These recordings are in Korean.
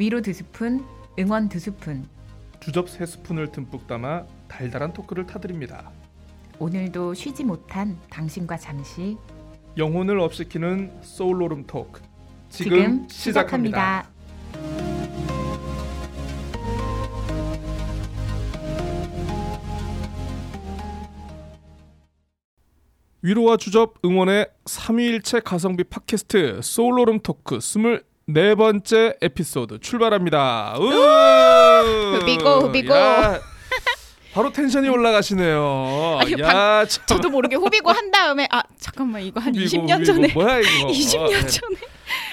위로 두 스푼, 응원 두 스푼. 주접 세 스푼을 듬뿍 담아 달달한 talk를 타드립니다. 오늘도 쉬지 못한 당신과 잠시 영혼을 up시키는 소울로름 토크 지금, 지금 시작합니다. 시작합니다. 위로와 주접 응원의 삼위일체 가성비 팟캐스트 소울로름 토크 24번째 에피소드 출발합니다. 으! 후비고, 후비고. 야, 바로 텐션이 올라가시네요. 아니, 야, 참. 저도 모르게 후비고 한 다음에 아 잠깐만 이거 한 후비고, 20년 후비고. 전에 뭐야 이거? 20년 어, 네. 전에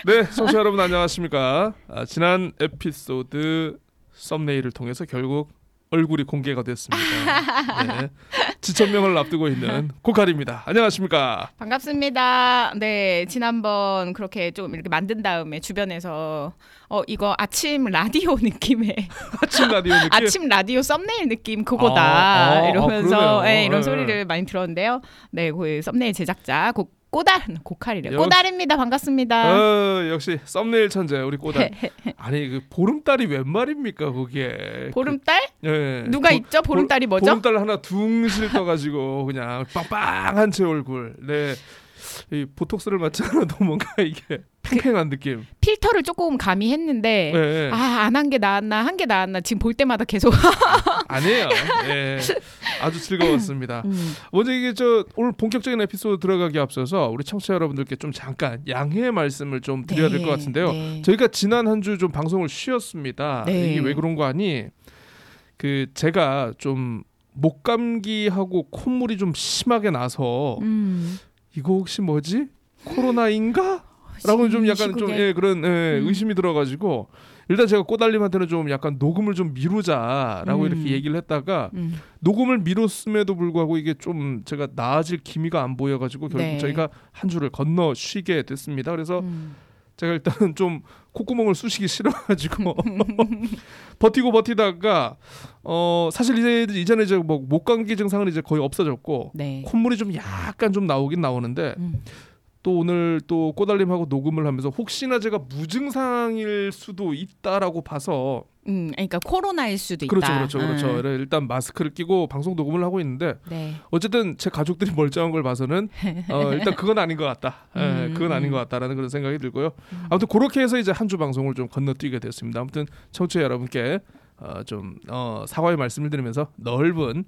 네, 청취자 여러분 안녕하십니까? 아, 지난 에피소드 썸네일을 통해서 결국 얼굴이 공개가 됐습니다. 네, 지천명을 앞두고 있는 고칼입니다. 안녕하십니까? 반갑습니다. 네 지난번 그렇게 좀 이렇게 만든 다음에 주변에서 어 이거 아침 라디오 느낌의 아침 라디오 느낌. 아침 라디오 썸네일 느낌 그거다 아, 아, 이러면서 아. 네, 이런 네. 소리를 많이 들었는데요. 네, 그 썸네일 제작자 고, 꼬달 고칼이래. 꼬달입니다. 반갑습니다. 어, 역시 썸네일 천재 우리 꼬달. 아니 그 보름달이 웬 말입니까 그게? 보름달? 그, 예. 누가 보- 있죠? 보름달이 뭐죠? 보름달 하나 둥실 떠가지고 그냥 빵빵한 제 얼굴. 네. 이 보톡스를 맞지 않아도 뭔가 이게 팽팽한 느낌. 필터를 조금 가미했는데 예, 예. 아안 한 게 나았나 한 게 나았나 지금 볼 때마다 계속 아니에요. 예. 아주 즐거웠습니다. 음, 먼저 이게 저 오늘 본격적인 에피소드 들어가기 앞서서 우리 청취자 여러분들께 좀 잠깐 양해의 말씀을 좀 드려야 될 것 같은데요. 네. 저희가 지난 한 주 좀 방송을 쉬었습니다. 네. 이게 왜 그런 거 아니? 그 제가 좀 목감기하고 콧물이 좀 심하게 나서 음. 이거 혹시 뭐지? 코로나인가? 라고 좀이 약간 좀. 예, 그런 예, 음. 의심이 들어가지고 일단 제가 꼬달님한테는 좀 약간 녹음을 좀 미루자라고 음. 이렇게 얘기를 했다가 음. 녹음을 미뤘음에도 불구하고 이게 좀 제가 나아질 기미가 안 보여가지고 결국 네. 저희가 한 주를 건너 쉬게 됐습니다. 그래서 음. 제가 일단은 좀 콧구멍을 쑤시기 싫어가지고 버티고 버티다가 어 사실 이제 이전에 이제 뭐 목감기 증상은 이제 거의 없어졌고 네. 콧물이 좀 약간 좀 나오긴 나오는데 음. 또 오늘 또 꼬달림하고 녹음을 하면서 혹시나 제가 무증상일 수도 있다라고 봐서 음, 그러니까 코로나일 수도 있다. 그렇죠 그렇죠 그렇죠 음. 일단 마스크를 끼고 방송 녹음을 하고 있는데 네. 어쨌든 제 가족들이 멀쩡한 걸 봐서는 어, 일단 그건 아닌 것 같다. 예, 음, 그건 아닌 음. 것 같다라는 그런 생각이 들고요. 아무튼 그렇게 해서 이제 한 주 방송을 좀 건너뛰게 됐습니다. 아무튼 청취자 여러분께 어, 좀 어, 사과의 말씀을 드리면서 넓은 어,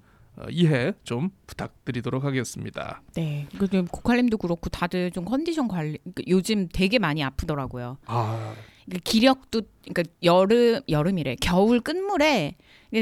이해 좀 부탁드리도록 하겠습니다. 네. 그리고 고칼님도 그렇고 다들 좀 컨디션 관리 그러니까 요즘 되게 많이 아프더라고요. 아, 그 기력도 그러니까 여름 여름이래 겨울 끝물에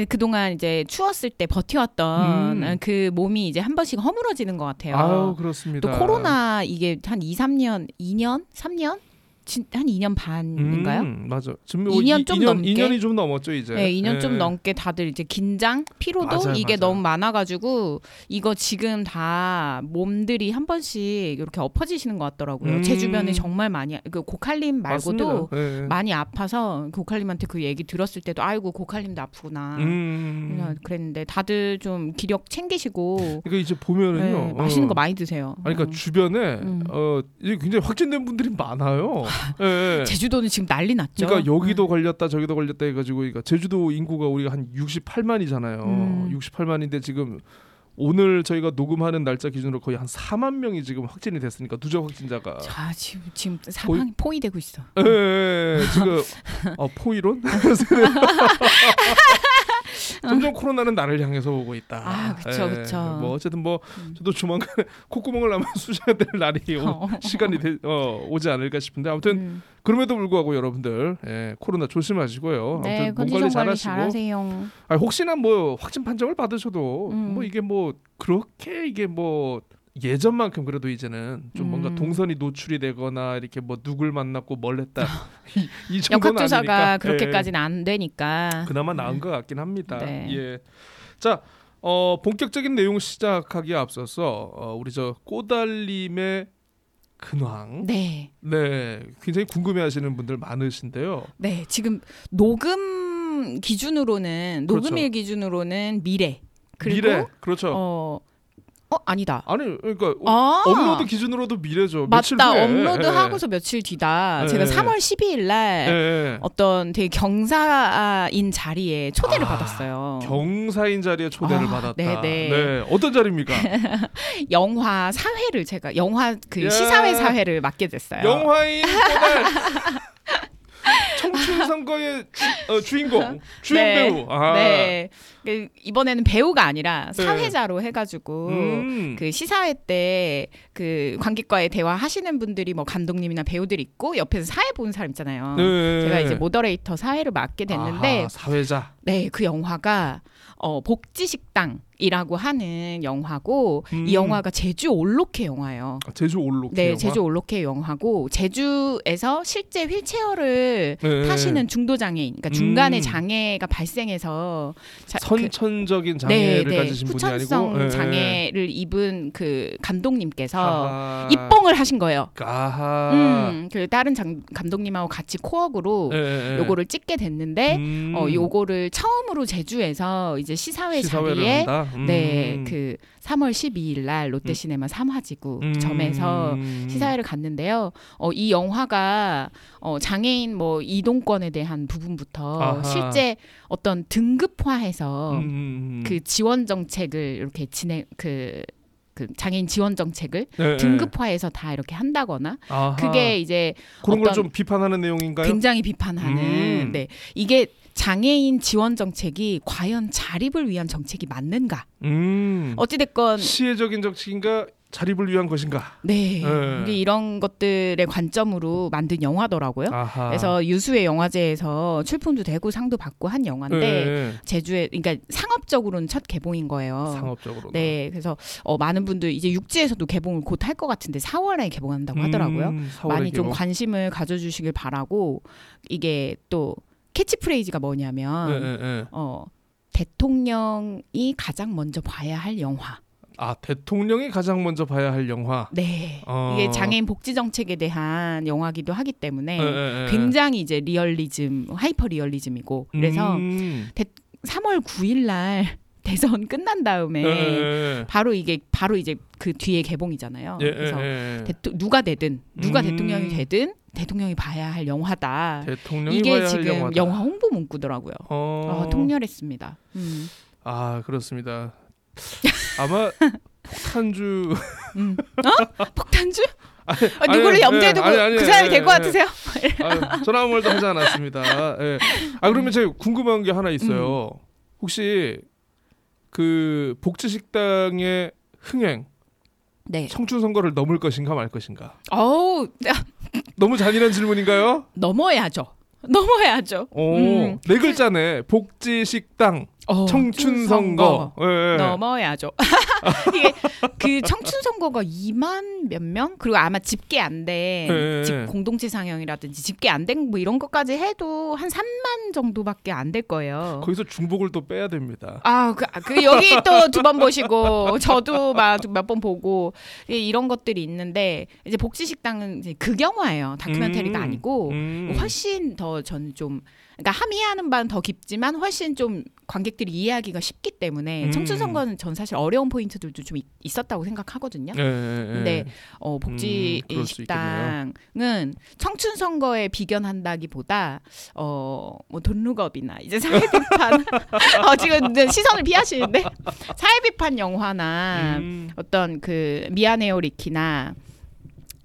그동안 이제 추웠을 때 버텨왔던 음. 그 몸이 이제 한 번씩 허물어지는 것 같아요. 아유 그렇습니다. 또 코로나 이게 한 2, 3년, 2년, 3년? 진, 한 2년 반인가요? 음, 맞아. 지금 2년 좀 2년, 넘게? 2년이 좀 넘었죠 이제. 네, 2년 예. 좀 넘게 다들 이제 긴장, 피로도 맞아요, 이게 맞아요. 너무 많아가지고 이거 지금 다 몸들이 한 번씩 이렇게 엎어지시는 것 같더라고요. 음. 제 주변에 정말 많이 그 고칼님 말고도. 예. 많이 아파서 고칼님한테 그 얘기 들었을 때도 아이고 고칼님도 아프구나. 음. 그냥 그랬는데 다들 좀 기력 챙기시고 그러니까 이제 보면은요. 네, 맛있는 어. 거 많이 드세요. 아니 그러니까 음. 주변에 음. 어 굉장히 확진된 분들이 많아요. 예, 예. 제주도는 지금 난리 났죠. 그러니까 여기도 음. 걸렸다 저기도 걸렸다 해가지고 그러니까 제주도 인구가 우리가 한 68만이잖아요. 음. 68만인데 지금 오늘 저희가 녹음하는 날짜 기준으로 거의 한 4만 명이 지금 확진이 됐으니까 누적 확진자가. 자 지금 지금 사방이 포위되고 있어. 예, 예, 예. 지금 어, 포이론? 점점 코로나는 나를 향해서 오고 있다. 아, 예, 그쵸. 뭐 어쨌든 뭐 음. 저도 조만간 콧구멍을 한번 쑤셔야 될 날이 오, 어. 시간이 되, 어, 오지 않을까 싶은데 아무튼 음. 그럼에도 불구하고 여러분들 예, 코로나 조심하시고요. 네, 아무튼 몸 컨디션 관리 관리 잘하시고 잘하세요. 아, 혹시나 뭐 확진 판정을 받으셔도 음. 뭐 이게 뭐 그렇게 이게 뭐 예전만큼 그래도 이제는 좀 뭔가 음. 동선이 노출이 되거나 이렇게 뭐 누굴 만났고 뭘 했다 이, 이 정도는 역학조사가. 그렇게까지는 안 되니까. 예, 그나마 나은 것 같긴 합니다. 네. 예. 자, 어, 본격적인 내용 시작하기에 앞서서 어, 우리 저 꼬달님의 근황. 네, 네, 굉장히 궁금해하시는 분들 많으신데요. 네 지금 녹음 기준으로는 그렇죠. 녹음일 기준으로는 미래 그리고 미래, 그렇죠. 어 어 아니다. 아니 그러니까 아 업로드 기준으로도 미래죠. 맞다. 후에. 업로드하고서 며칠 뒤다. 예, 제가 예. 3월 12일 날 예, 예. 어떤 되게 경사인 자리에 초대를 아, 받았어요. 경사인 자리에 초대를 아, 받았다. 네네. 네, 어떤 자리입니까? 영화 사회를 제가 영화 그 야. 시사회 사회를 맡게 됐어요. 영화인 청춘 선거의 주, 인공 주연 네. 배우. 아. 네. 그 이번에는 배우가 아니라 사회자로 해가지고 음. 그 시사회 때 그 관객과의 대화 하시는 분들이 뭐 감독님이나 배우들 있고 옆에서 사회 보는 사람 있잖아요. 네. 제가 이제 모더레이터 사회를 맡게 됐는데 아하, 사회자. 네, 그 영화가 어, 복지 식당이라고 하는 영화고 음. 이 영화가 제주 올로케 영화예요. 제주 올록. 네, 제주 올로케 영화고 제주에서 실제 휠체어를 네. 타시는 중도 장애인, 그러니까 중간에 음. 장애가 발생해서 자, 그- 선천적인 장애를 가지신 분이 후천성 아니고 예, 예. 장애를 입은 그 감독님께서 아하. 입봉을 하신 거예요. 아하. 음, 그 다른 장, 감독님하고 같이 코업으로 예, 예, 예. 요거를 찍게 됐는데 음. 어 요거를 처음으로 제주에서 이제 시사회 자리에? 음. 네, 그 3월 12일 날 롯데시네마 삼화지구 음. 점에서 시사회를 갔는데요. 어, 이 영화가 어, 장애인 뭐 이동권에 대한 부분부터 아하. 실제 어떤 등급화해서 음, 음, 음. 그 지원 정책을 이렇게 진행 그, 그 장애인 지원 정책을 예, 예. 등급화해서 다 이렇게 한다거나 아하. 그게 이제 그런 걸 좀 비판하는 내용인가요? 굉장히 비판하는 음. 네 이게 장애인 지원 정책이 과연 자립을 위한 정책이 맞는가 음. 어찌됐건 시혜적인 정책인가 자립을 위한 것인가? 네 네. 이런 것들의 관점으로 만든 영화더라고요. 아하. 그래서 유수의 영화제에서 출품도 되고 상도 받고 한 영화인데 예, 제주에 그러니까 상업적으로는 첫 개봉인 거예요. 상업적으로. 네, 그래서 어, 많은 분들 이제 육지에서도 개봉을 곧 할 것 같은데 4월에 개봉한다고 하더라고요. 음, 4월에 많이 좀 개봉. 관심을 가져주시길 바라고 이게 또 캐치프레이즈가 뭐냐면 예. 어 대통령이 가장 먼저 봐야 할 영화. 아 대통령이 가장 먼저 봐야 할 영화. 네, 어. 이게 장애인 복지 정책에 대한 영화기도 하기 때문에 예. 굉장히 이제 리얼리즘, 하이퍼 리얼리즘이고 그래서 음. 3월 9일 날 대선 끝난 다음에 예, 예, 바로 이게 바로 이제 그 뒤에 개봉이잖아요. 예. 예, 그래서 예, 예. 대토, 누가 되든 누가 음. 대통령이 되든 대통령이 봐야 할 영화다. 대통령이 이게 지금. 영화 홍보 문구더라고요. 어. 어, 통렬했습니다. 음. 아 그렇습니다. 아마 폭탄주 음. 어? 폭탄주? 아니, 어, 누구를 염두에 예, 두고 아니, 아니, 그 사람이 예, 될것 예. 같으세요? 아, 전화 아무 말도 하지 않았습니다. 예. 아 그러면 제가 궁금한 게 하나 있어요. 음. 혹시 그 복지 식당의 흥행 네. 청춘 선거를 넘을 것인가 말 것인가? 어우, 너무 잔인한 질문인가요? 넘어야죠. 넘어야죠. 오, 음. 네 글자네. 복지 식당 어, 청춘 선거. 예, 예. 넘어야죠. 이게 그 청춘 선거가 2만 몇 명? 그리고 아마 집계 안된 네. 집 공동체 상영이라든지 집계 안 된 뭐 이런 것까지 해도 한 3만 정도밖에 안 될 거예요. 거기서 중복을 또 빼야 됩니다. 아, 그, 아, 그 여기 또 두 번 보시고 저도 막 몇 번 보고 이- 이런 것들이 있는데 이제 복지 식당은 이제 극영화예요. 다큐멘터리가 음, 아니고 음. 훨씬 더전좀 그러니까 함의하는 바는 더 깊지만 훨씬 좀 관객들이 이해하기가 쉽기 때문에 음. 청춘 선거는 전 사실 어려운 포인트들도 좀 있, 있었다고 생각하거든요. 예, 예, 예. 근데 어, 복지 음, 그럴 수 식당은 청춘 선거에 비견한다기보다 어뭐 돈룩업이나 이제 사회 비판 어, 지금 시선을 피하시는데 사회 비판 영화나 음. 어떤 그 미아네오 리키나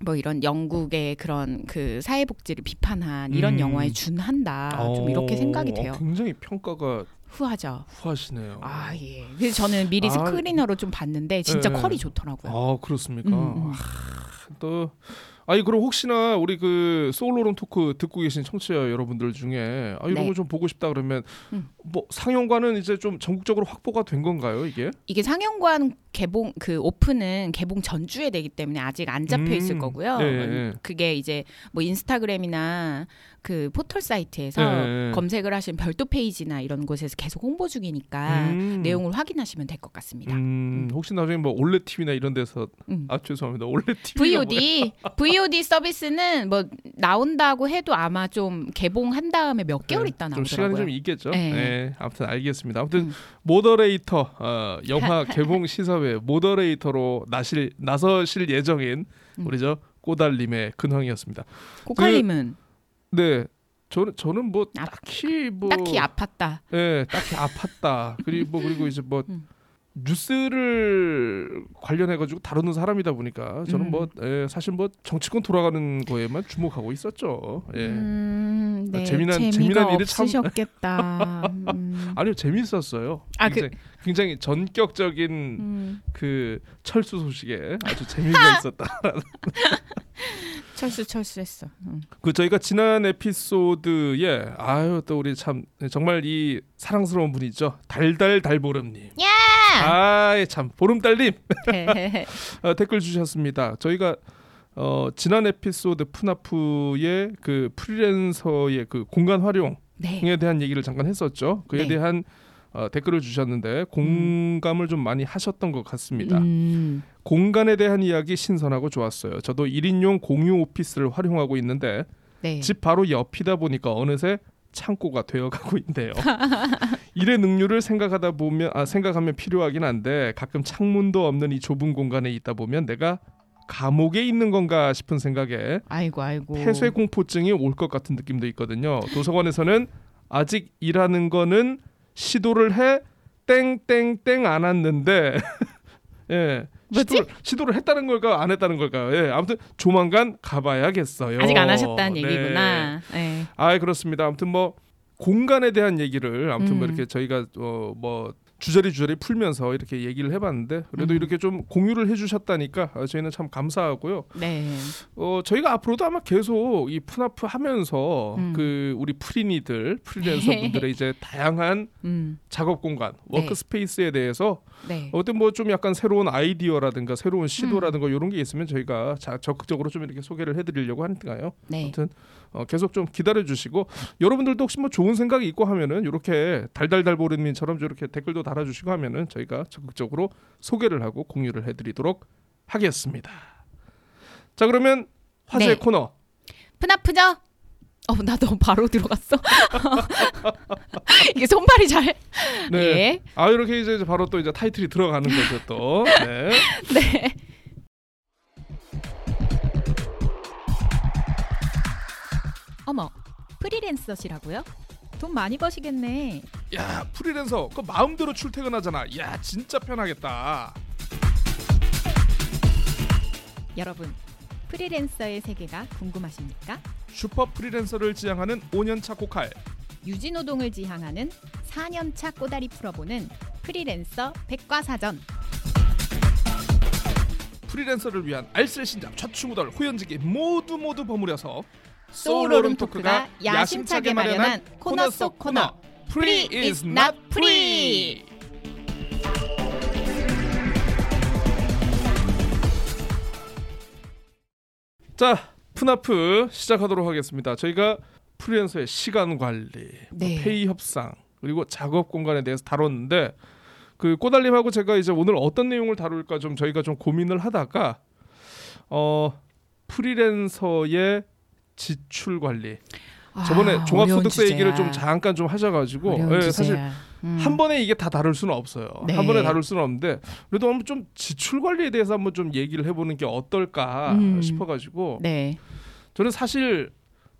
뭐 이런 영국의 그런 그 사회복지를 비판한 이런 음. 영화에 준한다 좀 이렇게 어, 생각이 돼요. 어, 굉장히 평가가 후하죠. 후하시네요. 아 예. 그래서 저는 미리 아. 스크리너로 좀 봤는데 진짜 네. 퀄이 좋더라고요. 아 그렇습니까? 음, 음. 아, 또 아니 그럼 혹시나 우리 그 소울로론 토크 듣고 계신 청취자 여러분들 중에 아 이런 네. 거 좀 보고 싶다 그러면 음. 뭐 상영관은 이제 좀 전국적으로 확보가 된 건가요 이게? 이게 상영관 개봉 그 오픈은 개봉 전주에 되기 때문에 아직 안 잡혀 음. 있을 거고요. 예, 예. 그게 이제 뭐 인스타그램이나 그 포털 사이트에서 예, 예. 검색을 하신 별도 페이지나 이런 곳에서 계속 홍보 중이니까 음. 내용을 확인하시면 될 것 같습니다. 음, 혹시 나중에 뭐 올레 TV나 이런 데서 음. 아 죄송합니다 올레 TV VOD, VOD VOD 서비스는 뭐 나온다고 해도 아마 좀 개봉한 다음에 몇 개월 있다 네, 좀 시간이 나오더라고요. 좀 있겠죠. 네. 네. 아무튼 알겠습니다. 아무튼 음. 모더레이터 어, 영화 개봉 시사회 모더레이터로 나실 나서실 예정인 음. 우리 저 꼬달님의 근황이었습니다. 고칼님은 네. 저는 저는 뭐 아, 딱히 뭐 딱히 아팠다. 예, 딱히 아팠다. 그리고 뭐 그리고 이제 뭐 음. 뉴스를 관련해 가지고 다루는 사람이다 보니까 저는 음. 뭐 예, 사실 뭐 정치권 돌아가는 거에만 주목하고 있었죠. 예. 음, 네, 재미난- 재미난 일이 참- 없으셨겠다. 음. 아니요 재밌었어요. 아, 그- 굉장히, 굉장히 전격적인 음, 그 철수 소식에 아주 재미가 있었다. 철수 철수했어. 음. 그 저희가 지난 에피소드에 아유 또 우리 참 정말 이 사랑스러운 분이죠 달달 달보름님. 아이 참 보름달님 어, 댓글 주셨습니다. 저희가 어, 지난 에피소드 푸나프의 그 프리랜서의 그 공간 활용 에 네. 대한 얘기를 잠깐 했었죠. 그에 네. 대한 어, 댓글을 주셨는데 공감을 좀 많이 하셨던 것 같습니다. 음, 공간에 대한 이야기 신선하고 좋았어요. 저도 1인용 공유 오피스를 활용하고 있는데 네. 집 바로 옆이다 보니까 어느새 창고가 되어가고 있네요. 일의 능률을 생각하다 보면 아 생각하면 필요하긴 한데 가끔 창문도 없는 이 좁은 공간에 있다 보면 내가 감옥에 있는 건가 싶은 생각에 아이고 아이고. 폐쇄 공포증이 올 것 같은 느낌도 있거든요. 도서관에서는 아직 일하는 거는 시도를 해 땡땡땡 안 왔는데 예. 시도를, 시도를 했다는 걸까 안 했다는 걸까? 예. 아무튼 조만간 가봐야겠어요. 아직 안 하셨다는 네. 얘기구나. 네. 아 그렇습니다. 아무튼 뭐 공간에 대한 얘기를 아무튼 뭐 음. 이렇게 저희가 어 뭐 주저리 주저리 풀면서 이렇게 얘기를 해봤는데 그래도 음. 이렇게 좀 공유를 해주셨다니까 어, 저희는 참 감사하고요. 네. 어 저희가 앞으로도 아마 계속 이 푸나프 하면서 음. 그 우리 프리니들 프리랜서 분들의 이제 다양한 음. 작업 공간 네. workspace에 대해서 네. 어떤 뭐 좀 약간 새로운 아이디어라든가 새로운 시도라든가 음. 이런 게 있으면 저희가 자, 적극적으로 좀 이렇게 소개를 해드리려고 하니까요. 네. 아무튼 어, 계속 좀 기다려 주시고 여러분들도 혹시 뭐 좋은 생각이 있고 하면은 이렇게 달달달보름님처럼 이렇게 댓글도 달아주시고 하면은 저희가 적극적으로 소개를 하고 공유를 해드리도록 하겠습니다. 자 그러면 화제 네. 코너 푸나푸죠? 어, 나 너무 바로 들어갔어. 이게 손발이 잘. 네. 예. 아 이렇게 이제 바로 또 이제 타이틀이 들어가는 거죠 또. 네. 네. 어머, 프리랜서시라고요? 돈 많이 버시겠네. 야 프리랜서 그 마음대로 출퇴근하잖아. 야 진짜 편하겠다. 여러분, 프리랜서의 세계가 궁금하십니까? 슈퍼 프리랜서를 지향하는 5년차 고칼. 유지노동을 지향하는 4년차 꼬다리 풀어보는 프리랜서 백과사전. 프리랜서를 위한 알쓸 신잡 좌충우돌 호연지기 모두 모두 버무려서 소울오름 토크가 야심차게 마련한 코너 속 코너. Free is not free. 자, 푸나프 시작하도록 하겠습니다. 저희가 프리랜서의 시간 관리, 네. 페이 협상 그리고 작업 공간에 대해서 다뤘는데 그 꼬달님하고 제가 이제 오늘 어떤 내용을 다룰까 좀 저희가 좀 고민을 하다가 어 프리랜서의 지출 관리 저번에 아, 종합소득세 어려운 얘기를. 좀 잠깐 좀 하셔가지고 예. 사실 음. 한 번에 이게 다 다룰 수는 없어요. 네. 한 번에 다룰 수는 없는데 그래도 한번 좀 지출 관리에 대해서 한번 좀 얘기를 해보는 게 어떨까 음. 싶어가지고 네, 저는 사실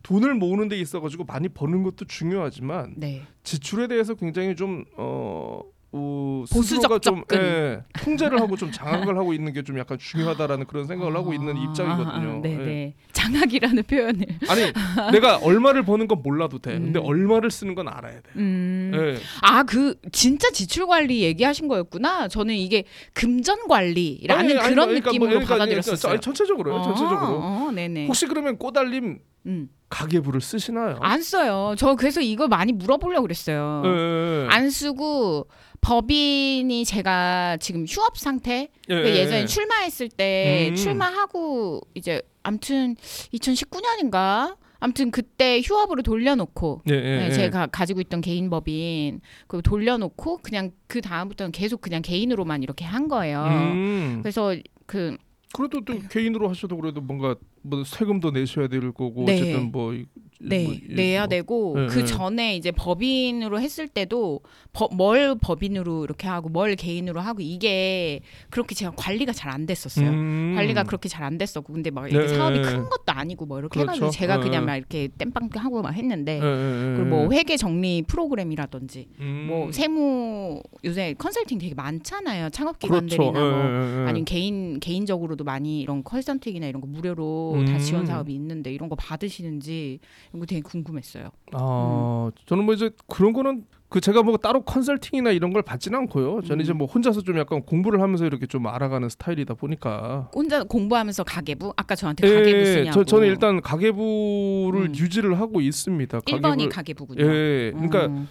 돈을 모으는 데 있어가지고 많이 버는 것도 중요하지만 네. 지출에 대해서 굉장히 좀 어. 어, 보수적 좀. 예, 통제를 하고 좀 장악을 하고 있는 게 좀 약간 중요하다라는 그런 생각을 하고 있는 입장이거든요. 네, 예. 네. 장학이라는 표현을. 아니 내가 얼마를 버는 건 몰라도 돼. 근데 음. 얼마를 쓰는 건 알아야 돼. 음. 예. 아, 그 진짜 지출 관리 얘기하신 거였구나. 저는 이게 금전 관리라는 아니, 아니, 그런 그러니까 뭐, 느낌으로 그러니까, 받아들였었어요. 그러니까, 아니, 전체적으로요. 전체적으로. 어, 어, 네네. 혹시 그러면 꼬달님 음. 가계부를 쓰시나요? 안 써요. 저 그래서 이걸 많이 물어보려고 그랬어요. 예, 예, 예. 안 쓰고 법인이 제가 지금 휴업 상태 예, 그 예, 예 전에 예. 출마했을 때 음. 출마하고 이제 암튼 2019년인가 암튼 그때 휴업으로 돌려놓고 예, 예, 네, 예. 제가 가지고 있던 개인 법인 그 돌려놓고 그냥 그 다음부터는 계속 그냥 개인으로만 이렇게 한 거예요. 음. 그래서 그 그래도 또 개인으로 하셔도 그래도 뭔가 뭐 세금도 내셔야 될 거고 네. 어쨌든 뭐 이- 네, 뭐 이- 내야 뭐- 되고 네, 그 네. 전에 이제 법인으로 했을 때도 법- 뭘 법인으로 이렇게 하고 뭘 개인으로 하고 이게 그렇게 제가 관리가 잘 안 됐었어요. 음. 관리가 그렇게 잘 안 됐었고 근데 막 이렇게 네. 사업이 큰 것도 아니고 뭐 이렇게 그렇죠. 해가지고 제가 네. 그냥 막 이렇게 땜빵 하고 막 했는데 예, 예, 예. 그리고 뭐 회계 정리 프로그램이라든지 음. 뭐 세무 요새 컨설팅 되게 많잖아요 창업 그렇죠. 기관들이나 뭐 예, 예, 예. 아니면 개인 개인적으로도 많이 이런 컨설팅이나 이런 거 무료로 다 음. 지원 사업이 있는데 이런 거 받으시는지 이런 거 되게 궁금했어요. 아, 저는 뭐 이제 그런 거는 그 제가 뭐 따로 컨설팅이나 이런 걸 받지는 않고요. 저는 음. 이제 뭐 혼자서 좀 약간 공부를 하면서 이렇게 좀 알아가는 스타일이다 보니까. 혼자 공부하면서 가계부 아까 저한테 가계부 예, 쓰냐고. 저 저는 일단 가계부를 음. 유지를 하고 있습니다. 1번이 가계부를- 가계부군요. 예, 그러니까 음.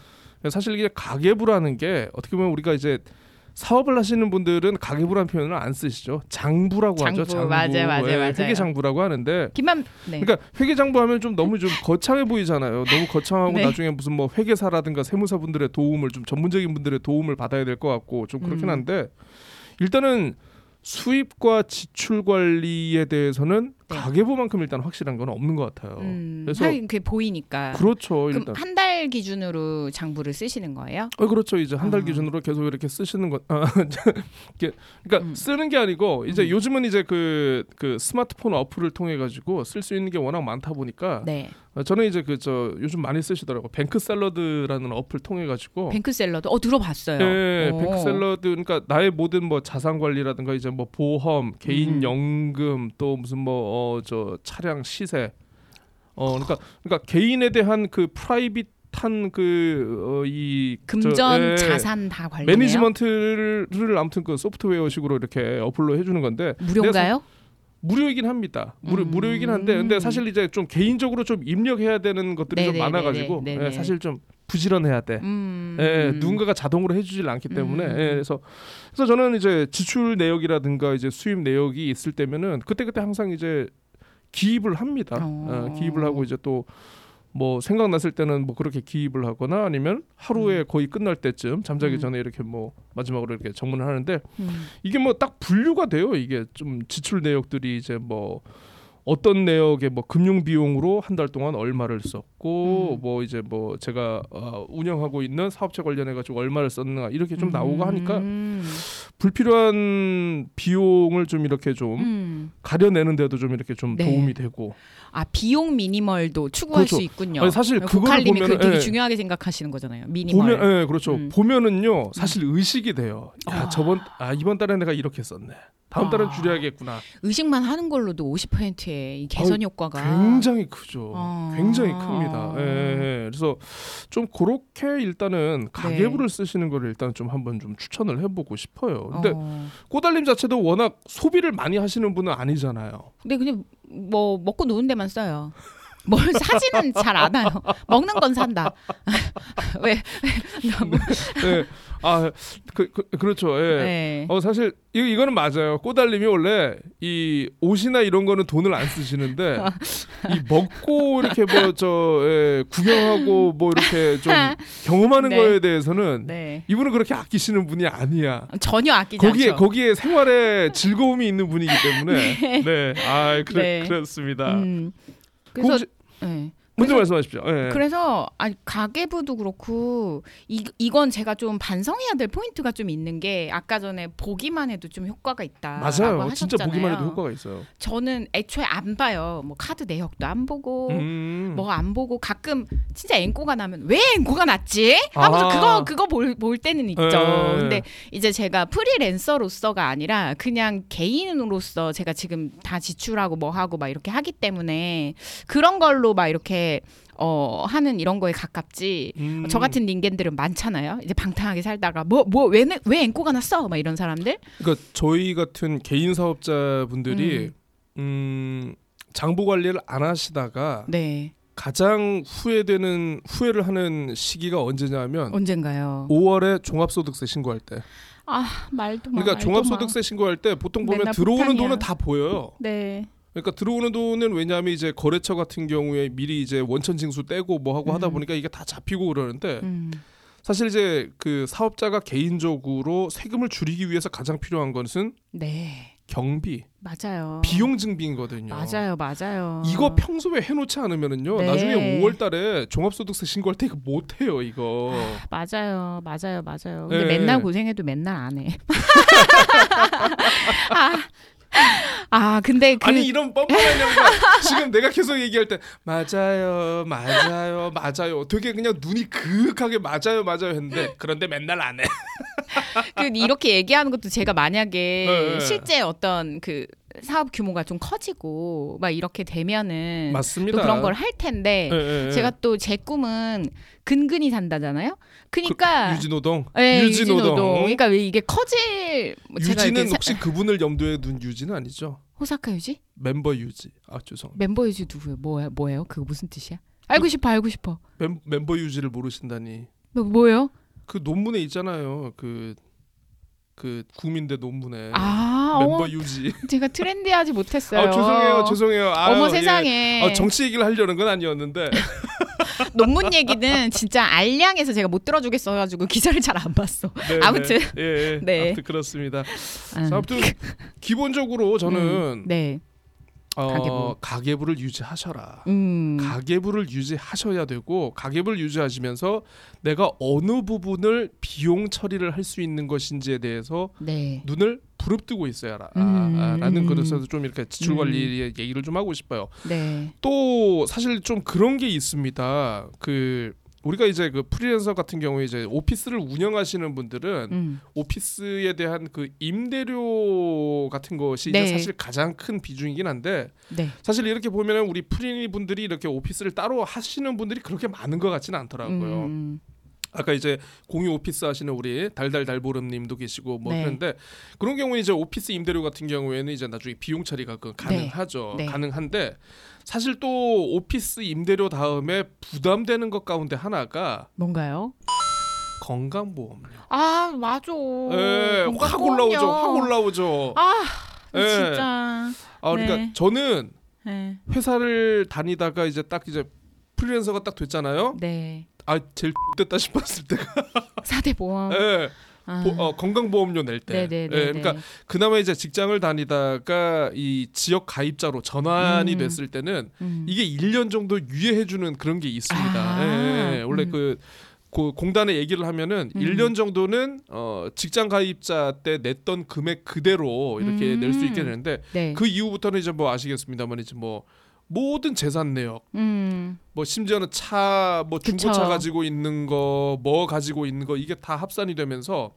사실 이게 가계부라는 게 어떻게 보면 우리가 이제 사업을 하시는 분들은 가계부라는 표현을 안 쓰시죠. 장부라고 하죠. 장부. 맞아요, 맞아요, 예, 맞아요. 회계장부라고 하는데 김만 네. 그러니까 회계장부 하면 좀 너무 좀 거창해 보이잖아요. 너무 거창하고 네. 나중에 무슨 뭐 회계사라든가 세무사분들의 도움을 좀 전문적인 분들의 도움을 받아야 될 것 같고 좀 그렇긴 음. 한데 일단은 수입과 지출 관리에 대해서는 네. 가계부만큼 일단 확실한 건 없는 것 같아요. 음, 그래서 그게 보이니까. 그렇죠. 일단 한 달 기준으로 장부를 쓰시는 거예요? 어 그렇죠. 이제 한달 아. 기준으로 계속 이렇게 쓰시는 것. 아, 이게 그러니까 음. 쓰는 게 아니고 이제 음. 요즘은 이제 그 그 스마트폰 어플을 통해 가지고 쓸 수 있는 게 워낙 많다 보니까 네. 어, 저는 이제 그 저 요즘 많이 쓰시더라고. 뱅크 샐러드라는 어플 통해 가지고 뱅크 샐러드 어 들어봤어요. 예, 오. 뱅크 샐러드 그러니까 나의 모든 뭐 자산 관리라든가 이제 뭐 보험, 개인 음. 연금 또 무슨 뭐어 저 차량 시세 어 그러니까 그러니까 개인에 대한 그 private한 그이 금전 자산 다 관리해요. 매니지먼트를 아무튼 그 소프트웨어식으로 이렇게 어플로 해주는 건데 무료인가요? 무료이긴 합니다. 무료 음. 무료이긴 한데 근데 사실 이제 좀 개인적으로 좀 입력해야 되는 것들이 좀 네네네네. 많아가지고 네네. 예, 사실 좀 부지런해야 돼. 음. 예, 누군가가 자동으로 해주질 않기 때문에 음. 예, 그래서 그래서 저는 이제 지출 내역이라든가 이제 수입 내역이 있을 때면은 그때 그때 항상 이제 기입을 합니다. 어. 어, 기입을 하고 이제 또 뭐 생각났을 때는 뭐 그렇게 기입을 하거나 아니면 하루에 음. 거의 끝날 때쯤 잠자기 음. 전에 이렇게 뭐 마지막으로 이렇게 정문을 하는데 음. 이게 뭐 딱 분류가 돼요. 이게 좀 지출 내역들이 이제 뭐 어떤 내역에 뭐 금융 비용으로 한 달 동안 얼마를 썼고 음. 뭐 이제 뭐 제가 어, 운영하고 있는 사업체 관련해 가지고 얼마를 썼는가 이렇게 좀 나오고 하니까 음. 불필요한 비용을 좀 이렇게 좀 음. 가려내는데도 좀 이렇게 좀 네. 도움이 되고 아 비용 미니멀도 추구할 그렇죠. 수 있군요. 아니, 사실 그거를 고칼님이 보면은 그 되게 예. 중요하게 생각하시는 거잖아요. 미니멀. 보면 예 그렇죠 음. 보면은요 사실 의식이 돼요 야 아. 저번 아 이번 달에 내가 이렇게 썼네 다음 달은 아. 줄여야겠구나 의식만 하는 걸로도 50%의 이 개선 효과가 굉장히 크죠. 아. 굉장히 큽니다. 예, 예. 그래서 좀 그렇게 일단은 가계부를 네. 쓰시는 거를 일단 좀 한번 좀 추천을 해보고 싶어요. 근데 어. 꼬달림 자체도 워낙 소비를 많이 하시는 분은 아니잖아요. 근데 그냥 뭐 먹고 노는 데만 써요. 뭘 사지는 잘 않아요. 먹는 건 산다. 왜? 왜 너무 예. 아, 그, 그 그렇죠. 예. 네. 어 사실 이 이거는 맞아요. 꼬달림이 원래 이 옷이나 이런 거는 돈을 안 쓰시는데 이 먹고 이렇게 뭐저 예, 구경하고 뭐 이렇게 좀 경험하는 네. 거에 대해서는 네. 이분은 그렇게 아끼시는 분이 아니야. 전혀 아끼지 거기에 않죠. 거기에 생활에 즐거움이 있는 분이기 때문에 네, 아 그래 네. 그렇습니다. 음. 그래서 네. 먼저 말씀하십시오. 예. 그래서 아니 가계부도 그렇고 이 이건 제가 좀 반성해야 될 포인트가 좀 있는 게 아까 전에 보기만 해도 좀 효과가 있다. 맞아요. 진짜 보기만 해도 효과가 있어요. 저는 애초에 안 봐요. 뭐 카드 내역도 안 보고 음. 뭐안 보고 가끔 진짜 앵꼬가 나면 왜 앵꼬가 났지? 하면서 아. 그거 그거 볼, 볼 때는 있죠. 예. 근데 이제 제가 프리랜서로서가 아니라 그냥 개인으로서 제가 지금 다 지출하고 뭐 하고 막 이렇게 하기 때문에 그런 걸로 막 이렇게 어 하는 이런 거에 가깝지. 음. 저 같은 닌겐들은 많잖아요. 이제 방탕하게 살다가 뭐 뭐왜왜 왜 앵꼬가 났어? 막 이런 사람들. 그러니까 저희 같은 개인 사업자분들이 음. 장부 관리를 안 하시다가 네. 가장 후회되는 후회를 하는 시기가 언제냐면 언젠가요? 5월에 종합소득세 신고할 때. 아 말도 마. 그러니까 종합소득세 신고할 때 보통 보면 들어오는 폭탄이야. 돈은 다 보여요. 마. 네. 그러니까 들어오는 돈은 왜냐하면 이제 거래처 같은 경우에 미리 이제 원천 징수 떼고 뭐 하고 하다 음. 보니까 이게 다 잡히고 그러는데 음. 사실 이제 그 사업자가 개인적으로 세금을 줄이기 위해서 가장 필요한 것은 네. 경비, 맞아요. 비용 증빙이거든요. 맞아요, 맞아요. 이거 평소에 해놓지 않으면은요 네. 나중에 5월달에 종합소득세 신고할 때 이거 못해요 이거 맞아요, 맞아요, 맞아요. 근데 예. 맨날 고생해도 맨날 안 해. 아, 아, 근데 그 아니 이런 뻔뻔한 양반 지금 내가 계속 얘기할 때 맞아요 맞아요 맞아요 되게 그냥 눈이 그윽하게 맞아요 맞아요 했는데 그런데 맨날 안 해 그 이렇게 얘기하는 것도 제가 만약에 네, 네. 실제 어떤 그 사업 규모가 좀 커지고 막 이렇게 되면은 맞습니다 또 그런 걸 할 텐데 예, 예, 예. 제가 또 제 꿈은 근근히 산다잖아요. 그러니까 유진노동 예, 유진노동. 유진노동. 그러니까 왜 이게 커질 뭐 유지는 이렇게 사- 혹시 그분을 염두에 둔 유지는 아니죠 호사카 유지? 멤버 유지 아 죄송 멤버 유지 누구예요? 뭐야 뭐예요? 그거 무슨 뜻이야? 알고 싶어 알고 싶어. 멤, 멤버 유지를 모르신다니 뭐 뭐예요? 그 논문에 있잖아요 그그 국민대 논문에 아, 멤버 어머, 유지 제가 트렌디하지 못했어요. 아 죄송해요 죄송해요 아유, 어머 예. 세상에 아, 정치 얘기를 하려는 건 아니었는데 논문 얘기는 진짜 알량해서 제가 못 들어주겠어가지고 기사를 잘 안 봤어. 네, 아무튼. 네, 예, 예. 네. 아무튼 그렇습니다. 아, 자, 아무튼 기본적으로 저는 음, 네, 어, 가계부. 가계부를 유지하셔라. 음, 가계부를 유지하셔야 되고 가계부를 유지하시면서 내가 어느 부분을 비용 처리를 할 수 있는 것인지에 대해서 네, 눈을 부릅뜨고 있어야라. 음, 아, 음. 그래서 좀 이렇게 지출 관리의 얘기를 좀 하고 싶어요. 네, 또 사실 좀 그런 게 있습니다. 그 우리가 이제 그 프리랜서 같은 경우에 이제 오피스를 운영하시는 분들은 음, 오피스에 대한 그 임대료 같은 것이 네. 이제 사실 가장 큰 비중이긴 한데 네, 사실 이렇게 보면은 우리 프리니 분들이 이렇게 오피스를 따로 하시는 분들이 그렇게 많은 것 같지는 않더라고요. 음, 아까 이제 공유 오피스 하시는 우리 달달달보름님도 계시고 뭐 네. 그런데 그런 경우에 이제 오피스 임대료 같은 경우에는 이제 나중에 비용 처리가 그 가능하죠. 네. 가능한데 사실 또 오피스 임대료 다음에 부담되는 것 가운데 하나가 뭔가요? 건강보험료. 아 맞아. 예, 확 올라오죠. 확 올라오죠. 아 예. 진짜. 아 그러니까 네. 저는 네, 회사를 다니다가 이제 딱 이제 프리랜서가 딱 됐잖아요. 네. 아 제일 됐다 싶었을 때가 사대 보험. 예, 아. 보- 어, 건강보험료 낼 때. 예, 그러니까 그나마 이제 직장을 다니다가 이 지역 가입자로 전환이 음. 됐을 때는 음. 이게 1년 정도 유예해 주는 그런 게 있습니다. 아. 예, 예. 원래 음. 그, 그 공단에 얘기를 하면은 음. 1년 정도는 어, 직장 가입자 때 냈던 금액 그대로 이렇게 음. 낼수 있게 되는데 네. 그 이후부터는 이제 뭐 아시겠습니다만 이제 뭐 모든 재산 내역 음. 뭐 심지어는 차 뭐 중고차. 가지고 있는 거 뭐 가지고 있는 거 이게 다 합산이 되면서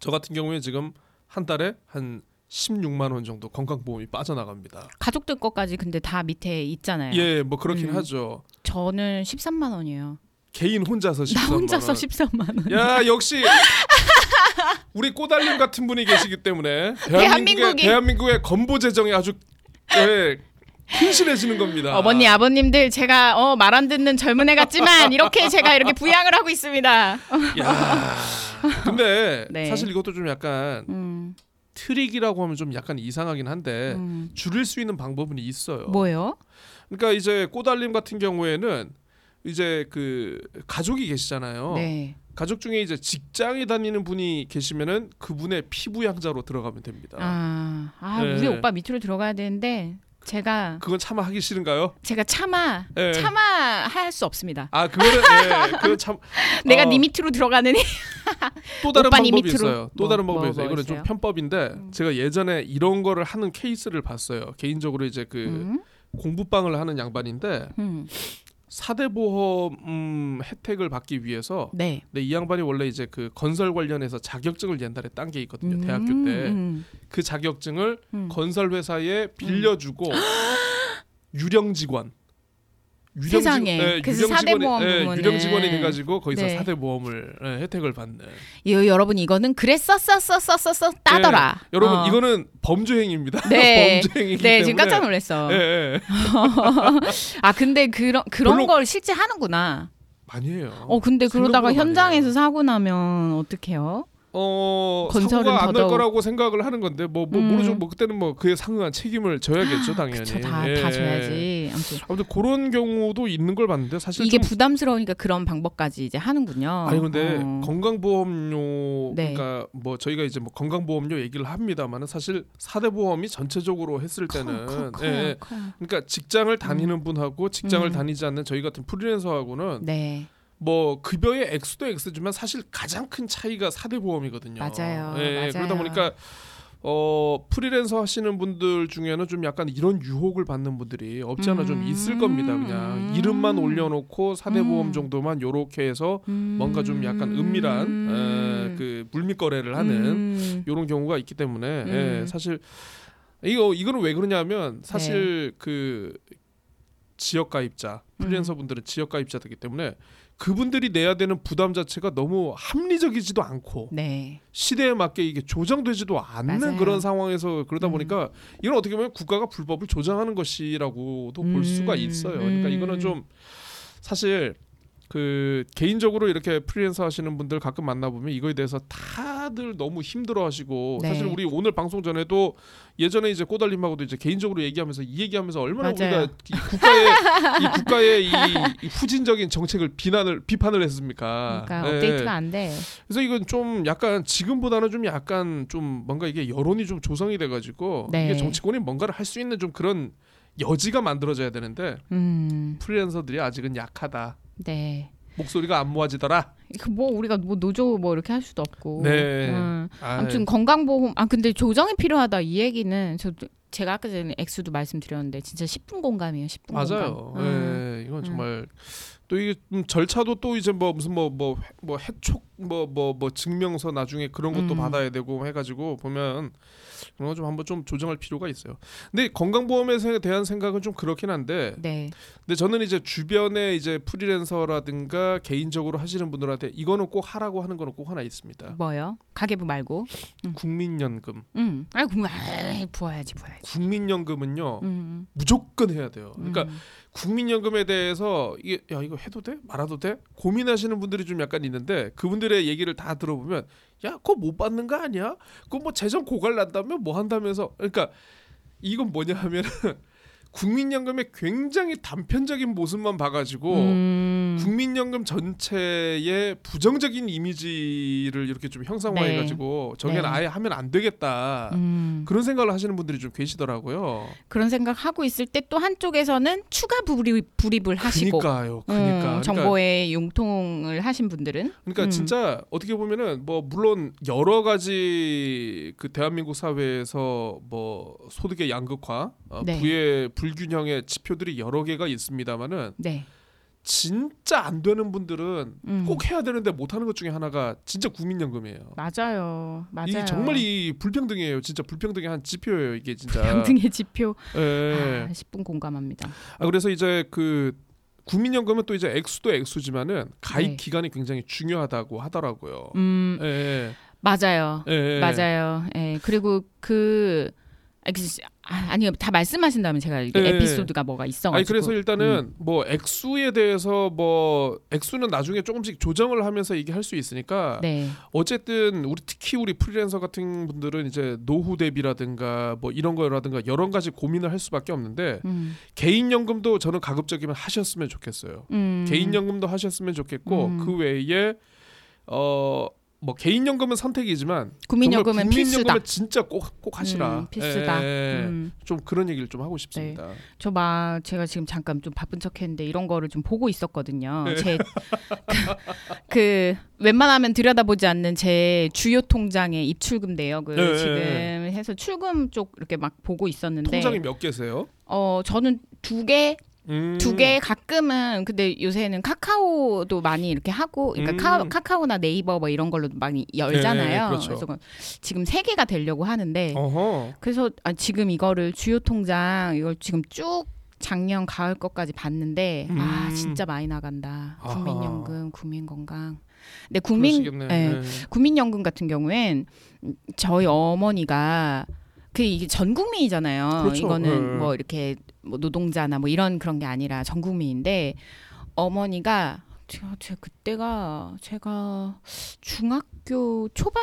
저 같은 경우에 지금 한 달에 한 16만 원 정도 건강보험이 빠져나갑니다. 가족들 것까지 근데 다 밑에 있잖아요. 예, 뭐 그렇긴 음. 하죠. 저는 13만 원이에요. 개인 혼자서 13만 나 혼자서 원. 13만 원. 야 역시 우리 꼬달림 같은 분이 계시기 때문에 대한민국의 대한민국이. 대한민국의 건보 재정이 아주 예, 튼실해지는 겁니다. 어머니 아버님들 제가 어, 말 안 듣는 젊은 애 같지만 이렇게 제가 이렇게 부양을 하고 있습니다. 야. 근데 네. 사실 이것도 좀 약간 음, 트릭이라고 하면 좀 약간 이상하긴 한데 음. 줄일 수 있는 방법은 있어요. 뭐요? 그러니까 이제 꼬달림 같은 경우에는 이제 그 가족이 계시잖아요. 네. 가족 중에 이제 직장에 다니는 분이 계시면은 그분의 피부 양자로 들어가면 됩니다. 아, 아 네. 우리 오빠 밑으로 들어가야 되는데 제가 그건 차마 하기 싫은가요? 제가 차마 예. 차마 할 수 없습니다. 아 그거는 예, 그건 참 내가 어, 네 밑으로 들어가는 또 다른 니 방법이 밑으로. 있어요. 또 뭐, 다른 뭐, 방법이 뭐 있어요. 이거는 좀 있어요? 편법인데 음. 제가 예전에 이런 거를 하는 케이스를 봤어요. 개인적으로 이제 그 음? 공부방을 하는 양반인데 음. 사대 보험 음, 혜택을 받기 위해서 네. 근데 이 양반이 원래 이제 그 건설 관련해서 자격증을 옛날에 딴 게 있거든요. 대학교 음, 때그 음, 자격증을 음. 건설 회사에 빌려주고 유령 직원 세상에. 그래서 유령 사대 보험 예, 부분을. 유령 직원이 돼가지고 거기서 네. 사대 보험을 예, 혜택을 받는. 이 여러분 이거는 그랬었었었었어 따더라. 예, 여러분 어. 이거는 범죄 행위입니다. 네. 범죄 행위이기 네 때문에. 지금 깜짝 놀랐어. 예, 예. 아 근데 그런 그런 별로- 걸 실제 하는구나. 많이 해요. 어 근데 그러다가 현장에서. 사고 나면 어떡해요? 어 건설은 사고가 안날 더더욱- 거라고 생각을 하는 건데 뭐, 뭐 음. 모르죠. 뭐 그때는 뭐 그에 상응한 책임을 져야겠죠, 당연히. 그쵸 다, 예. 다 줘야지. 아무튼 아무튼 그런 경우도 있는 걸 봤는데 사실 이게 좀 부담스러우니까 그런 방법까지 이제 하는군요. 아니 근데 어. 건강보험료 네. 그러니까 뭐 저희가 이제 뭐 건강보험료 얘기를 합니다만은 사실 사대 보험이 전체적으로 했을 때는 커, 커, 예, 커요, 예. 커요. 그러니까 직장을 다니는 분하고 직장을 음. 다니지 않는 저희 같은 프리랜서하고는 네, 뭐 급여의 액수도 액수지만 사실 가장 큰 차이가 사대 보험이거든요. 맞아요. 예, 맞아요. 그러다 보니까 어 프리랜서 하시는 분들 중에는 좀 약간 이런 유혹을 받는 분들이 없지 않아 좀 있을 겁니다. 그냥 음. 이름만 올려놓고 사대 보험 음. 정도만 요렇게 해서 음. 뭔가 좀 약간 은밀한 에, 그 물밑 거래를 하는 음. 이런 경우가 있기 때문에 음. 예, 사실 이거 이거는 왜 그러냐면 사실 그 지역 가입자 프리랜서 음. 분들은 지역 가입자들이기 때문에 그분들이 내야 되는 부담 자체가 너무 합리적이지도 않고 네, 시대에 맞게 이게 조정되지도 않는 맞아요. 그런 상황에서 그러다 음. 보니까 이건 어떻게 보면 국가가 불법을 조장하는 것이라고도 볼 음. 수가 있어요. 그러니까 이거는 좀 사실 그 개인적으로 이렇게 프리랜서 하시는 분들 가끔 만나보면 이거에 대해서 다들 너무 힘들어하시고 네. 사실 우리 오늘 방송 전에도 예전에 이제 꼬달림하고도 이제 개인적으로 얘기하면서 이 얘기하면서 얼마나 맞아요. 우리가 이 국가의 이 국가의 이, 이 후진적인 정책을 비난을 비판을 했습니까? 그러니까 예. 업데이트가 안 돼. 그래서 이건 좀 약간 지금보다는 좀 약간 좀 뭔가 이게 여론이 좀 조성이 돼가지고 네. 이게 정치권이 뭔가를 할 수 있는 좀 그런 여지가 만들어져야 되는데 음, 프리랜서들이 아직은 약하다. 네. 목소리가 안 모아지더라. 뭐 우리가 뭐 노조 뭐 이렇게 할 수도 없고. 네. 음. 아무튼 건강보험 아 근데 조정이 필요하다 이 얘기는 저 제가 아까 전에 액수도 말씀드렸는데 진짜 10분 공감이에요. 10분 맞아요. 공감. 음. 예, 이건 정말 또 이게 좀 절차도 또 이제 뭐 무슨 뭐 뭐 뭐 해촉 뭐 뭐뭐 증명서 나중에 그런 것도 음. 받아야 되고 해가지고 보면 그런 거 좀 한번 좀 조정할 필요가 있어요. 근데 건강보험에 대한 생각은 좀 그렇긴 한데 네. 근데 저는 이제 주변에 이제 프리랜서라든가 개인적으로 하시는 분들한테 이거는 꼭 하라고 하는 거는 꼭 하나 있습니다. 뭐요? 가계부 말고. 국민연금. 음. 아이 국 아이, 부어야지 부어야지. 국민연금은요 음. 무조건 해야 돼요. 그러니까 음. 국민연금에 대해서 이게 야 이거 해도 돼? 말아도 돼? 고민하시는 분들이 좀 약간 있는데 그분들의 얘기를 다 들어보면 야 그거 못 받는 거 아니야? 그거 뭐 재정 고갈 난다면 뭐 한다면서 그러니까 이건 뭐냐 하면은 국민연금의 굉장히 단편적인 모습만 봐가지고 음. 국민연금 전체의 부정적인 이미지를 이렇게 좀 형상화해 가지고 저게 네. 아예 하면 안 되겠다 음. 그런 생각을 하시는 분들이 좀 계시더라고요. 그런 생각 하고 있을 때 또 한쪽에서는 추가 불입, 불입을 하시고 그니까요. 음, 그니까. 그러니까, 정보에 융통을 하신 분들은 그러니까 음. 진짜 어떻게 보면은 뭐 물론 여러 가지 그 대한민국 사회에서 뭐 소득의 양극화, 어, 네. 부의 불균형의 지표들이 여러 개가 있습니다만은 네. 진짜 안 되는 분들은 음. 꼭 해야 되는데 못 하는 것 중에 하나가 진짜 국민연금이에요. 맞아요. 맞아요. 이 정말 이 불평등이에요. 진짜 불평등의 한 지표예요. 이게 진짜. 평등의 지표. 예. 아, 10분 공감합니다. 아 그래서 이제 그 국민연금은 또 이제 액수도 액수지만은 가입 네. 기간이 굉장히 중요하다고 하더라고요. 음, 예. 맞아요. 예. 예. 맞아요. 예. 그리고 그 아, 그, 아, 아니요. 다 말씀하신다면 제가 이게 예. 에피소드가 뭐가 있어 가지고. 아니 그래서 일단은 뭐 액수에 대해서 뭐 액수는 나중에 조금씩 조정을 하면서 얘기할 수 있으니까 네. 어쨌든 우리 특히 우리 프리랜서 같은 분들은 이제 노후 대비라든가 뭐 이런 거라든가 여러 가지 고민을 할 수밖에 없는데 음. 개인 연금도 저는 가급적이면 하셨으면 좋겠어요. 음. 개인 연금도 하셨으면 좋겠고 음. 그 외에 어 뭐 개인연금은 선택이지만 국민연금은. 국민연금은 진짜 꼭 꼭 하시라. 음, 필수다. 예, 음. 좀 그런 얘기를 좀 하고 싶습니다. 저막 제가 지금 잠깐 좀 바쁜 척했는데 이런 거를 좀 보고 있었거든요. 네. 제 그, 그 웬만하면 들여다보지 않는 제 주요 통장의 입출금 내역을 네. 지금 해서 출금 쪽 이렇게 막 보고 있었는데 통장이 몇 개세요? 어 저는 두 개 음. 두 개 가끔은 근데 요새는 카카오도 많이 이렇게 하고 그러니까 음. 카, 카카오 나 네이버 뭐 이런 걸로 많이 열잖아요. 네, 그렇죠. 그래서 지금 세 개가 되려고 하는데 어허. 그래서 아, 지금 이거를 주요 통장 이걸 지금 쭉 작년 가을 것까지 봤는데 아 음. 진짜 많이 나간다. 아하. 국민연금, 국민건강. 근데 국민. 예, 네. 국민연금 같은 경우엔 저희 어머니가 그 이게 전 국민이잖아요. 그렇죠. 이거는 네. 뭐 이렇게 뭐 노동자나 뭐 이런 그런 게 아니라 전 국민인데 어머니가 제가 제 그때가 제가 중학교 초반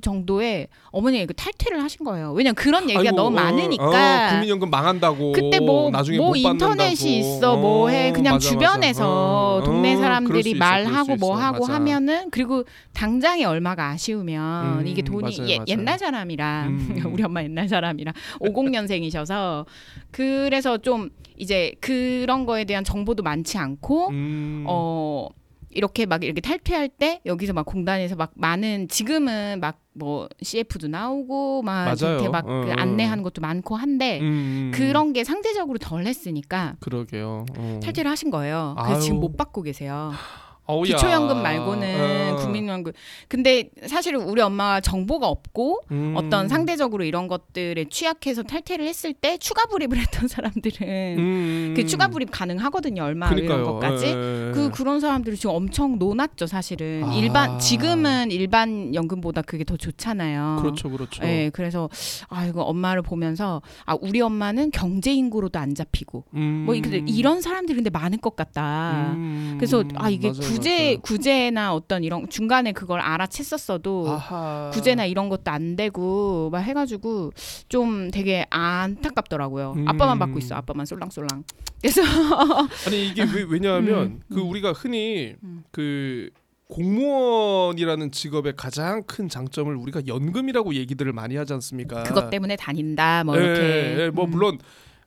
정도의 어머니가 그 탈퇴를 하신 거예요. 왜냐면 그런 얘기가 아이고, 너무 어, 많으니까. 어, 국민연금 망한다고 그때 뭐, 나중에 뭐못 인터넷이. 있어 뭐해 어, 그냥 맞아, 주변에서 맞아. 어, 동네 어, 사람들이 그럴 말하고 수뭐 있어. 하고 맞아. 하면은 그리고 당장에 얼마가 아쉬우면 음, 이게 돈이 맞아요, 예- 맞아요. 옛날 사람이라 음. 우리 엄마 옛날 사람이라 50년생이셔서 그래서 좀 이제 그런 거에 대한 정보도 많지 않고 음. 어 이렇게 막 이렇게 탈퇴할 때 여기서 막 공단에서 막 많은 지금은 막 뭐 CF도 나오고 막. 이렇게 막 어, 그 어. 안내하는 것도 많고 한데 음, 음. 그런 게 상대적으로 덜 했으니까 그러게요. 어. 탈퇴를 하신 거예요. 그래서 아유. 지금 못 받고 계세요. 어우야. 기초연금 말고는 어. 국민연금. 근데 사실 우리 엄마가 정보가 없고 음. 어떤 상대적으로 이런 것들에 취약해서 탈퇴를 했을 때 추가 불입을 했던 사람들은 음. 그 추가 불입 가능하거든요. 얼마 그러니까요. 이런 것까지. 예, 예. 그 그런 사람들이 지금 엄청 논았죠, 사실은. 아. 일반 지금은 일반 연금보다 그게 더 좋잖아요. 그렇죠, 그렇죠. 예, 그래서 아 이거 엄마를 보면서 아 우리 엄마는 경제 인구로도 안 잡히고 음. 뭐 이런 사람들이 근데 많을 것 같다. 음. 그래서 아 이게 맞아요, 구제. 구제나 어떤 이런 중간에 그걸 알아챘었어도 아하. 구제나 이런 것도 안 되고 막 해가지고 좀 되게 안타깝더라고요. 음. 아빠만 받고 있어. 아빠만 쏠랑쏠랑. 그래서 아니 이게 왜, 왜냐하면 음, 그 음. 우리가 흔히 음. 그 공무원이라는 직업의 가장 큰 장점을 우리가 연금이라고 얘기들을 많이 하지 않습니까? 그것 때문에 다닌다. 뭐 예, 이렇게. 예, 예, 뭐 음. 물론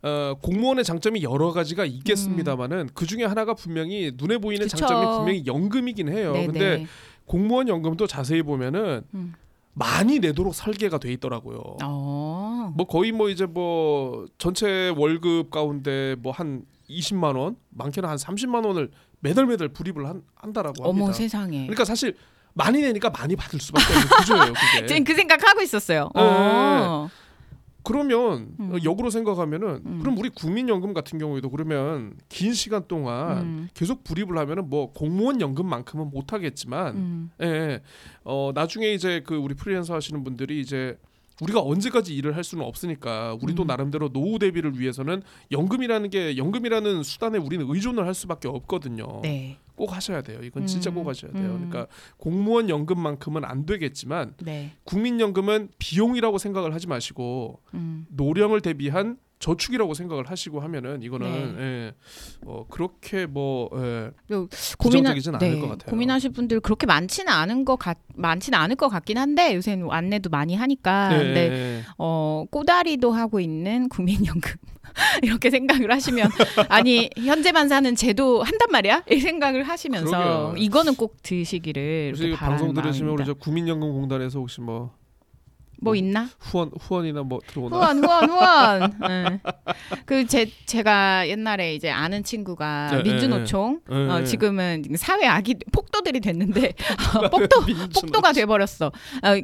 어, 공무원의 장점이 여러 가지가 있겠습니다만은 그 중에 하나가 분명히 눈에 보이는 그쵸. 장점이 분명히 연금이긴 해요. 네네. 근데 공무원 연금도 자세히 보면은 음. 많이 내도록 설계가 돼 있더라고요. 어. 뭐 거의 뭐 이제 뭐 전체 월급 가운데 뭐 한 20만 원, 많게는 한 30만 원을 매달 매달 불입을 한, 한다라고 합니다. 어머 세상에. 그러니까 사실 많이 내니까 많이 받을 수밖에 없는 구조예요, 그게. 지금 그 생각 하고 있었어요. 네. 어. 그러면 음. 역으로 생각하면은 음. 그럼 우리 국민연금 같은 경우에도 그러면 긴 시간 동안 음. 계속 불입을 하면은 뭐 공무원 연금만큼은 못 하겠지만 음. 예, 예. 어 나중에 이제 그 우리 프리랜서 하시는 분들이 이제 우리가 언제까지 일을 할 수는 없으니까 우리도 음. 나름대로 노후 대비를 위해서는 연금이라는 게 연금이라는 수단에 우리는 의존을 할 수밖에 없거든요. 네. 꼭 하셔야 돼요. 이건 진짜 음. 꼭 하셔야 돼요. 음. 그러니까 공무원 연금만큼은 안 되겠지만 네. 국민연금은 비용이라고 생각을 하지 마시고 음. 노령을 대비한 저축이라고 생각을 하시고 하면은 이거는 네. 예, 어, 그렇게 뭐 예, 고민하, 부정적이진 않을 것 같아요. 고민하실 분들 그렇게 많지는 않은 것 같, 많지는 않을 것 같긴 한데 요새는 안내도 많이 하니까. 예, 근데 예. 어 꼬다리도 하고 있는 국민연금 이렇게 생각을 하시면 아니 현재만 사는 제도 한단 말이야 이 생각을 하시면서 그러게요. 이거는 꼭 드시기를 방송 들으시면 우리. 저 국민연금공단에서 혹시 뭐 뭐 있나? 후원 후원이나 뭐 들어오나? 후원 후원 후원. 응. 그제 제가 옛날에 이제 아는 친구가 네, 민주노총 예, 어, 예. 지금은 사회 아기 폭도들이 됐는데 폭도 민주노총. 폭도가 돼버렸어. 어,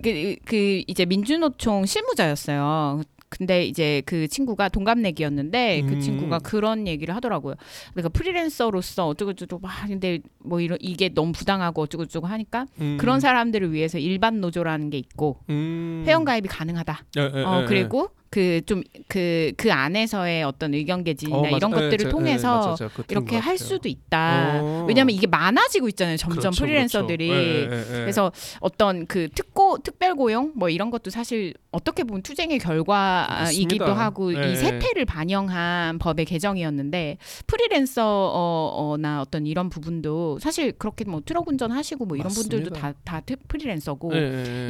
그, 그 이제 민주노총 실무자였어요. 근데 이제 그 친구가 동갑내기였는데 음. 그 친구가 그런 얘기를 하더라고요. 그러니까 프리랜서로서 어쩌고저쩌고 막 근데 뭐 이런 이게 너무 부당하고 어쩌고저쩌고 하니까 음. 그런 사람들을 위해서 일반 노조라는 게 있고 음. 회원 가입이 가능하다. 예, 예, 어 예, 그리고 그좀그그 안에서의 어떤 의견 개진이나 어. 이런 예, 것들을 제- 예, 통해서 그거 들은 이렇게 것 할. 수도 있다. 어. 왜냐하면 이게 많아지고 있잖아요. 점점 그렇죠, 프리랜서들이. 그렇죠. 예, 예, 예. 그래서 어떤 그 특고 특별 고용 뭐 이런 것도 사실 어떻게 보면 투쟁의 결과이기도. 하고 예. 이 세태를 반영한 법의 개정이었는데 프리랜서나 어떤 이런 부분도 사실 그렇게 뭐 트럭 운전하시고 뭐 이런 분들도 맞습니다. 다다 프리랜서고.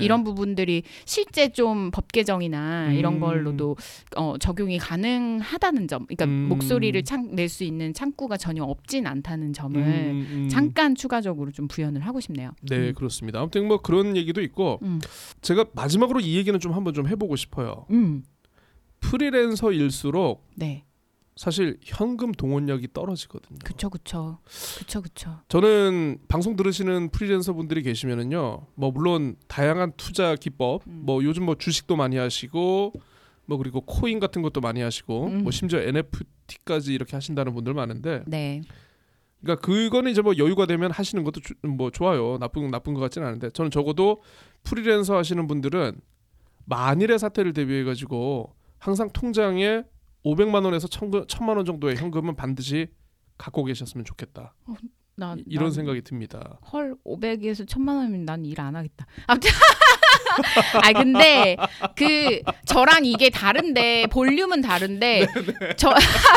이런 부분들이 실제 좀 법 개정이나 이런 음. 걸로 도 어, 적용이 가능하다는 점, 그러니까 음. 목소리를 낼 수 있는 창구가 전혀 없진 않다는 점을 음, 음. 잠깐 추가적으로 좀 부연을 하고 싶네요. 네 음. 그렇습니다. 아무튼 뭐 그런 얘기도 있고 음. 제가 마지막으로 이 얘기는 좀 한번 좀 해보고 싶어요. 음. 프리랜서일수록 네, 사실 현금 동원력이 떨어지거든요. 그쵸, 그쵸, 그쵸, 그쵸. 저는 방송 들으시는 프리랜서 분들이 계시면은요, 뭐 물론 다양한 투자 기법, 음. 뭐 요즘 뭐 주식도 많이 하시고, 뭐 그리고 코인 같은 것도 많이 하시고, 음. 뭐 심지어 NFT까지 이렇게 하신다는 분들 많은데, 네, 그러니까 그거는 이제 뭐 여유가 되면 하시는 것도 주- 뭐 좋아요. 나쁜 나쁜 것 같지는 않은데, 저는 적어도 프리랜서 하시는 분들은 만일의 사태를 대비해 가지고 항상 통장에 500만 원에서 1000 만 원 정도의 현금은 반드시 갖고 계셨으면 좋겠다. 나 이런 난 생각이 듭니다. 헐 500에서 1000만 원이면 난 일 안 하겠다. 아무튼 아 근데 그 저랑 이게 다른데 볼륨은 다른데 저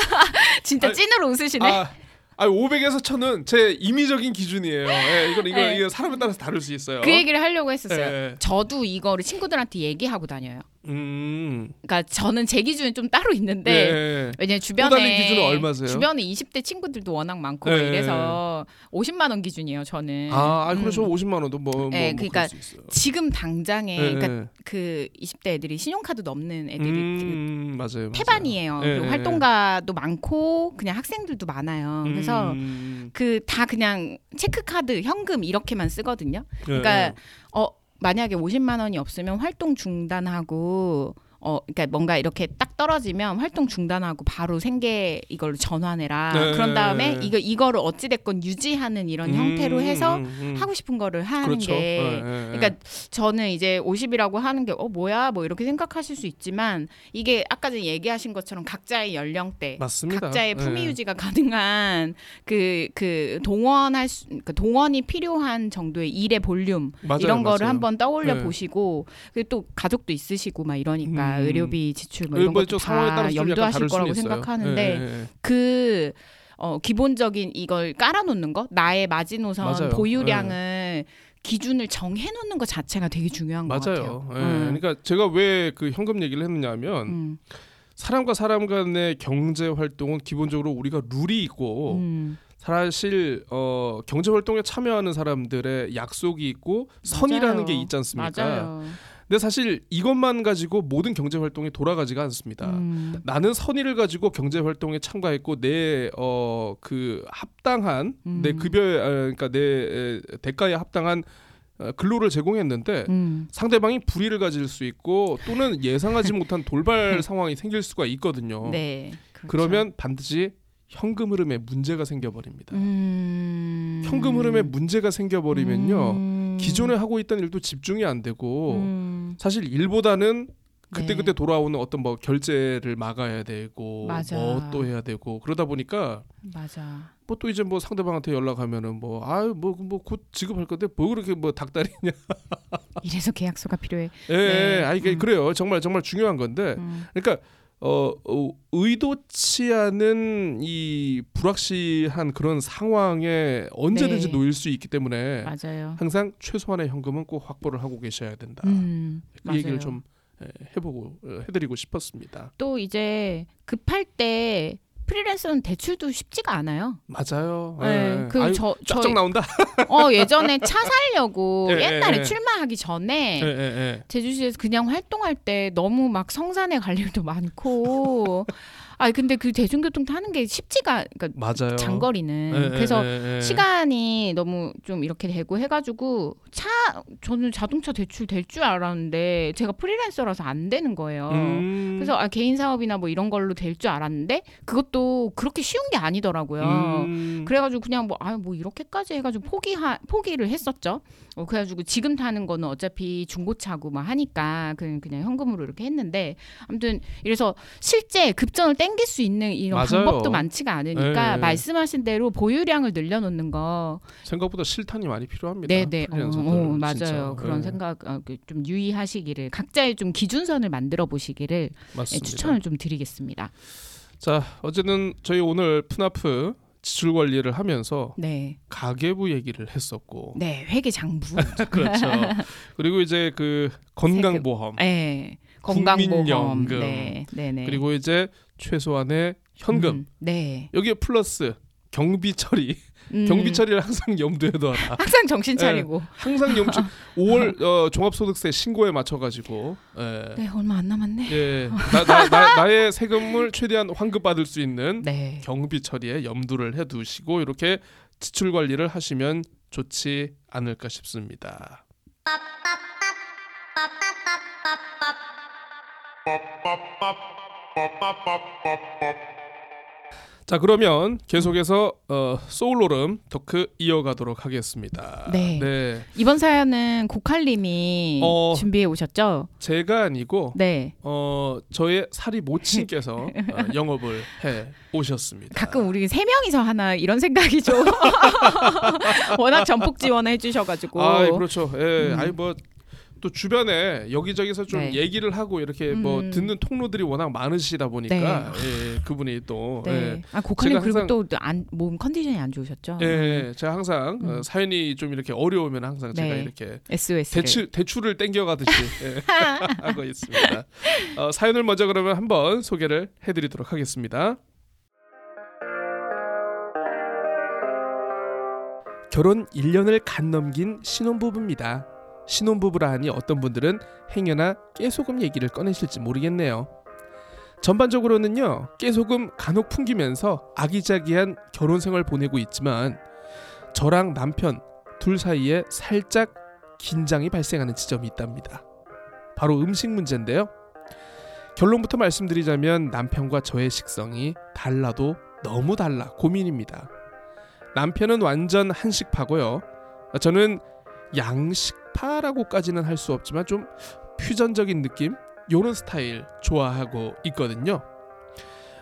진짜 아니, 찐으로 웃으시네. 아, 아 500에서 1000은 제 임의적인 기준이에요. 예, 이건 이거 네. 사람에 따라서 다를 수 있어요. 그 얘기를 하려고 했었어요. 예. 저도 이거를 친구들한테 얘기하고 다녀요. 음. 그러니까 저는 제 기준이 좀 따로 있는데 네. 왜냐면 주변에 기준은 얼마세요? 주변에 20대 친구들도 워낙 많고 네. 이래서 50만 원 기준이에요. 저는. 아, 아 음. 그렇죠. 50만 원도 뭐, 뭐, 네, 뭐 그러니까. 지금 당장에 네, 그러니까 네. 그 20대 애들이 신용카드 없는 애들이 그 음, 맞아요. 맞아요. 태반이에요. 네, 그리고 네. 활동가도 많고 그냥 학생들도 많아요. 그래서 음, 그다 그냥 체크카드, 현금 이렇게만 쓰거든요. 네, 그러니까 네. 어 만약에 50만 원이 없으면 활동 중단하고 어 그러니까 뭔가 이렇게 딱 떨어지면 활동 중단하고 바로 생계 이걸로 전환해라. 네. 그런 다음에 이거 이거를 어찌 됐건 유지하는 이런 음, 형태로 해서 음, 음. 하고 싶은 거를 하는 그렇죠. 게 네, 네, 네. 그러니까 저는 이제 50이라고 하는 게 어 뭐야 뭐 이렇게 생각하실 수 있지만 이게 아까 전에 얘기하신 것처럼 각자의 연령대 맞습니다. 각자의 품위 네. 유지가 가능한 그그 동원할 수 그러니까 동원이 필요한 정도의 일의 볼륨 맞아요, 이런 거를 맞아요. 한번 떠올려 네. 보시고 그리고 또 가족도 있으시고 막 이러니까 음. 의료비 지출 뭐 네, 이런 뭐 것도 다 염두하실 거라고. 생각하는데 네, 네, 네. 그 어, 기본적인 이걸 깔아놓는 거 나의 마지노선 맞아요. 보유량을 기준을 정해놓는 것 자체가 되게 중요한 것 맞아요. 같아요. 예, 음. 그러니까 제가 왜 그 현금 얘기를 했느냐면 음, 사람과 사람 간의 경제 활동은 기본적으로 우리가 룰이 있고 음, 사실 어, 경제 활동에 참여하는 사람들의 약속이 있고 선이라는 맞아요. 게 있지 않습니까? 맞아요. 근데 사실 이것만 가지고 모든 경제 활동이 돌아가지가 않습니다. 음, 나는 선의를 가지고 경제 활동에 참가했고 내 어 그 합당한 내 음. 급여 어, 그러니까 내 에, 대가에 합당한 어, 근로를 제공했는데 음, 상대방이 불의를 가질 수 있고 또는 예상하지 못한 돌발 상황이 생길 수가 있거든요. 네. 그렇죠. 그러면 반드시 현금 흐름에 문제가 생겨버립니다. 음, 현금 흐름에 문제가 생겨버리면요 음, 기존에 하고 있던 일도 집중이 안 되고 음, 사실 일보다는 그때 네. 그때 돌아오는 어떤 뭐 결제를 막아야 되고. 뭐 또 해야 되고 그러다 보니까 맞아. 뭐 또 이제 뭐 상대방한테 연락하면은 뭐 아유 뭐뭐곧 지급할 건데 뭐 그렇게 뭐 닭다리냐 이래서 계약서가 필요해. 예, 네. 예. 아 이게 음. 그래요 정말 정말 중요한 건데 음, 그러니까 어, 어 의도치 않은 이 불확실한 그런 상황에 언제든지 네. 놓일 수 있기 때문에 맞아요. 항상 최소한의 현금은 꼭 확보를 하고 계셔야 된다. 음, 그 맞아요. 얘기를 좀 예, 해보고 어, 해드리고 싶었습니다. 또 이제 급할 때 프리랜서는 대출도 쉽지가 않아요. 맞아요. 네, 예. 그 아유, 저, 저, 쫙쫙 나온다. 어 예전에 차 살려고 예, 옛날에 예, 예. 출마하기 전에 예, 예, 예. 제주시에서 그냥 활동할 때 너무 막 성산에 갈 일도 많고 아 근데 그 대중교통 타는 게 쉽지가 그러니까 맞아요. 장거리는 예, 예, 그래서 예, 예. 시간이 너무 좀 이렇게 되고 해가지고 차 저는 자동차 대출 될 줄 알았는데 제가 프리랜서라서 안 되는 거예요. 음. 그래서 아, 개인 사업이나 뭐 이런 걸로 될 줄 알았는데 그것도 그렇게 쉬운 게 아니더라고요. 음. 그래가지고 그냥 뭐아뭐 이렇게까지 해가지고 포기하 포기를 했었죠. 어, 그래가지고 지금 타는 거는 어차피 중고차고 막 하니까 그냥 그냥 현금으로 이렇게 했는데 아무튼 이래서 실제 급전을 땡길 수 있는 이런 맞아요. 방법도 많지가 않으니까 네. 말씀하신 대로 보유량을 늘려놓는 거 생각보다 실탄이 많이 필요합니다. 네네 어, 프리랜서들, 어, 맞아요 진짜. 그런 예, 생각 어, 그좀 유의하시기를 각자의 좀 기준선을 만들어 보시기를 예. 추천을 좀 드리겠습니다. 자 어쨌든 저희 오늘 푸나프 지출 관리를 하면서 네, 가계부 얘기를 했었고. 네 회계 장부, 그렇죠. 그리고 이제 그 건강보험. 네 건강보험, 국민연금. 네, 네, 네. 그리고 이제 최소한의 현금. 음, 네, 여기에 플러스 경비 처리 음, 경비 처리를 항상 염두에 둬라. 항상 정신 차리고. 항상 염치 5월 어, 종합소득세 신고에 맞춰가지고 예. 네, 얼마 안 남았네. 예. 나, 나, 나, 나의 세금을 최대한 환급 받을 수 있는 네, 경비 처리에 염두를 해두시고 이렇게 지출 관리를 하시면 좋지 않을까 싶습니다. 자 그러면 계속해서 어, 소울로름 토크 이어가도록 하겠습니다. 네. 이번 사연은 고칼님이 어. 준비해 오셨죠? 제가 아니고 네. 어 저의 사리 모친께서 어, 영업을 해 오셨습니다. 가끔 우리 세 명이서 하나 이런 생각이 좀 워낙 전폭 지원해 주셔가지고 아 그렇죠. 예, 음. 아니 뭐 또 주변에 여기저기서 좀 네. 얘기를 하고 이렇게 뭐 음. 듣는 통로들이 워낙 많으시다 보니까 예, 그분이 또 네. 예, 아 고카님 제가 그리고 항상- 또안몸 컨디션이 안 좋으셨죠? 예, 제가 항상 어, 음. 사연이 좀 이렇게 어려우면 항상 제가 네. 이렇게 SOS. 대출 대출을 땡겨가듯이 예, 하고 있습니다. 어, 사연을 먼저 그러면 한번 소개를 해드리도록 하겠습니다. 결혼 1년을 간 넘긴 신혼부부입니다. 신혼부부라 하니 어떤 분들은 행여나 깨소금 얘기를 꺼내실지 모르겠네요. 전반적으로는요 깨소금 간혹 풍기면서 아기자기한 결혼 생활 보내고 있지만 저랑 남편 둘 사이에 살짝 긴장이 발생하는 지점이 있답니다. 바로 음식 문제인데요. 결론부터 말씀드리자면 남편과 저의 식성이 달라도 너무 달라 고민입니다. 남편은 완전 한식파고요. 저는 양식파라고까지는 할 수 없지만 좀 퓨전적인 느낌 요런 스타일 좋아하고 있거든요.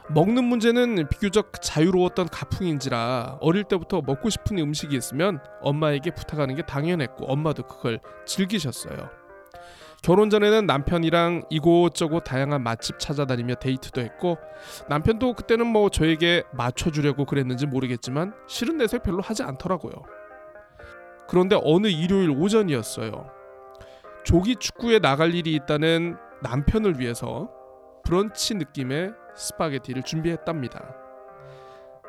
먹는 문제는 비교적 자유로웠던 가풍인지라 어릴 때부터 먹고 싶은 음식이 있으면 엄마에게 부탁하는 게 당연했고 엄마도 그걸 즐기셨어요. 결혼 전에는 남편이랑 이곳저곳 다양한 맛집 찾아다니며 데이트도 했고 남편도 그때는 뭐 저에게 맞춰주려고 그랬는지 모르겠지만 싫은 내색 별로 하지 않더라고요. 그런데 어느 일요일 오전이었어요. 조기 축구에 나갈 일이 있다는 남편을 위해서 브런치 느낌의 스파게티를 준비했답니다.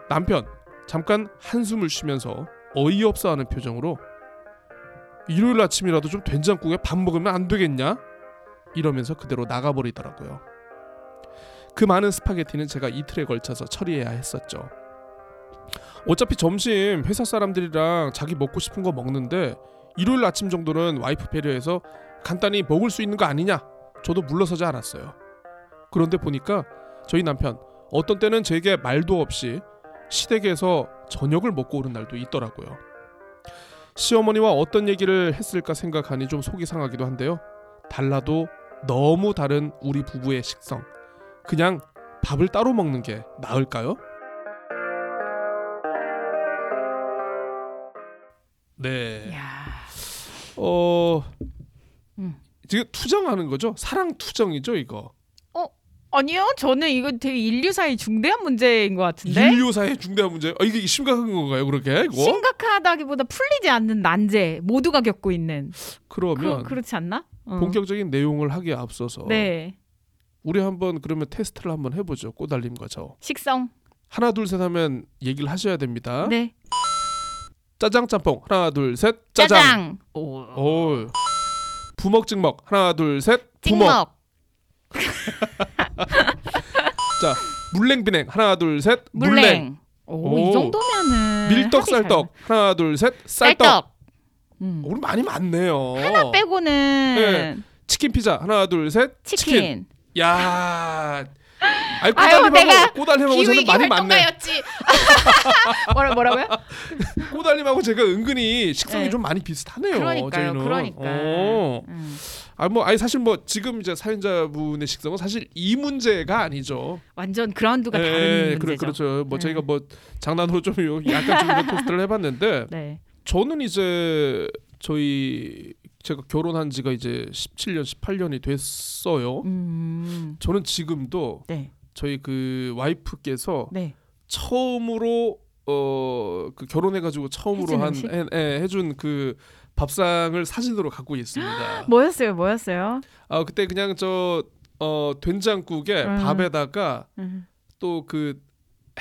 남편 잠깐 한숨을 쉬면서 어이없어 하는 표정으로 일요일 아침이라도 좀 된장국에 밥 먹으면 안 되겠냐? 이러면서 그대로 나가버리더라고요. 그 많은 스파게티는 제가 이틀에 걸쳐서 처리해야 했었죠. 어차피 점심 회사 사람들이랑 자기 먹고 싶은 거 먹는데 일요일 아침 정도는 와이프 배려해서 간단히 먹을 수 있는 거 아니냐? 저도 물러서지 않았어요. 그런데 보니까 저희 남편 어떤 때는 제게 말도 없이 시댁에서 저녁을 먹고 오는 날도 있더라고요. 시어머니와 어떤 얘기를 했을까 생각하니 좀 속이 상하기도 한데요. 달라도 너무 다른 우리 부부의 식성. 그냥 밥을 따로 먹는 게 나을까요? 네. 야. 어 음. 지금 투정하는 거죠? 사랑 투정이죠, 이거. 아니요, 저는 이거 되게 인류사의 중대한 문제인 것 같은데. 인류사의 중대한 문제. 아 이게 심각한 건가요, 그렇게? 이거? 심각하다기보다 풀리지 않는 난제 모두가 겪고 있는 그러면 그, 그렇지 않나? 어. 본격적인 내용을 하기에 앞서서 네 우리 한번 그러면 테스트를 한번 해보죠. 꼬달림과 저. 식성 하나 둘 셋 하면 얘기를 하셔야 됩니다. 네 짜장 짬뽕 하나 둘 셋 짜장. 짜장 오 오. 부먹 찍먹 하나 둘 셋 부먹. 자 물냉 비냉 하나 둘 셋 물냉. 물냉 오이 오. 정도면은 밀떡 하기 잘 쌀떡 하나 둘 셋 쌀떡. 쌀떡 음. 우리 많이 많네요. 하나 빼고는 네. 치킨 피자 하나 둘 셋 치킨, 야. 아이 아유, 꼬달림하고 내가 꼬달림하고 저는 많이. 활동가였지 뭐라 뭐라고요? 꼬달림하고 제가 은근히 식성이 네. 좀 많이 비슷하네요. 그러니까요 저희는. 그러니까 어. 음. 아뭐 아니 사실 뭐 지금 이제 사연자분의 식성은 사실 이 문제가 아니죠. 완전 그라운드가 예, 다른 그래, 문제죠 그렇죠. 뭐 네. 저희가 뭐 장난으로 좀 요- 약간 좀 토스트를 해봤는데 네 저는 이제 저희 제가 결혼한 지가 이제 17년, 18년이 됐어요. 음. 저는 지금도 네. 저희 그 와이프께서 네. 처음으로 어그 결혼해가지고 처음으로 한 음식? 해, 예, 해준 그 밥상을 사진으로 갖고 있습니다. 뭐였어요? 뭐였어요? 아 그때 그냥 저 어, 된장국에 음. 밥에다가 음. 또그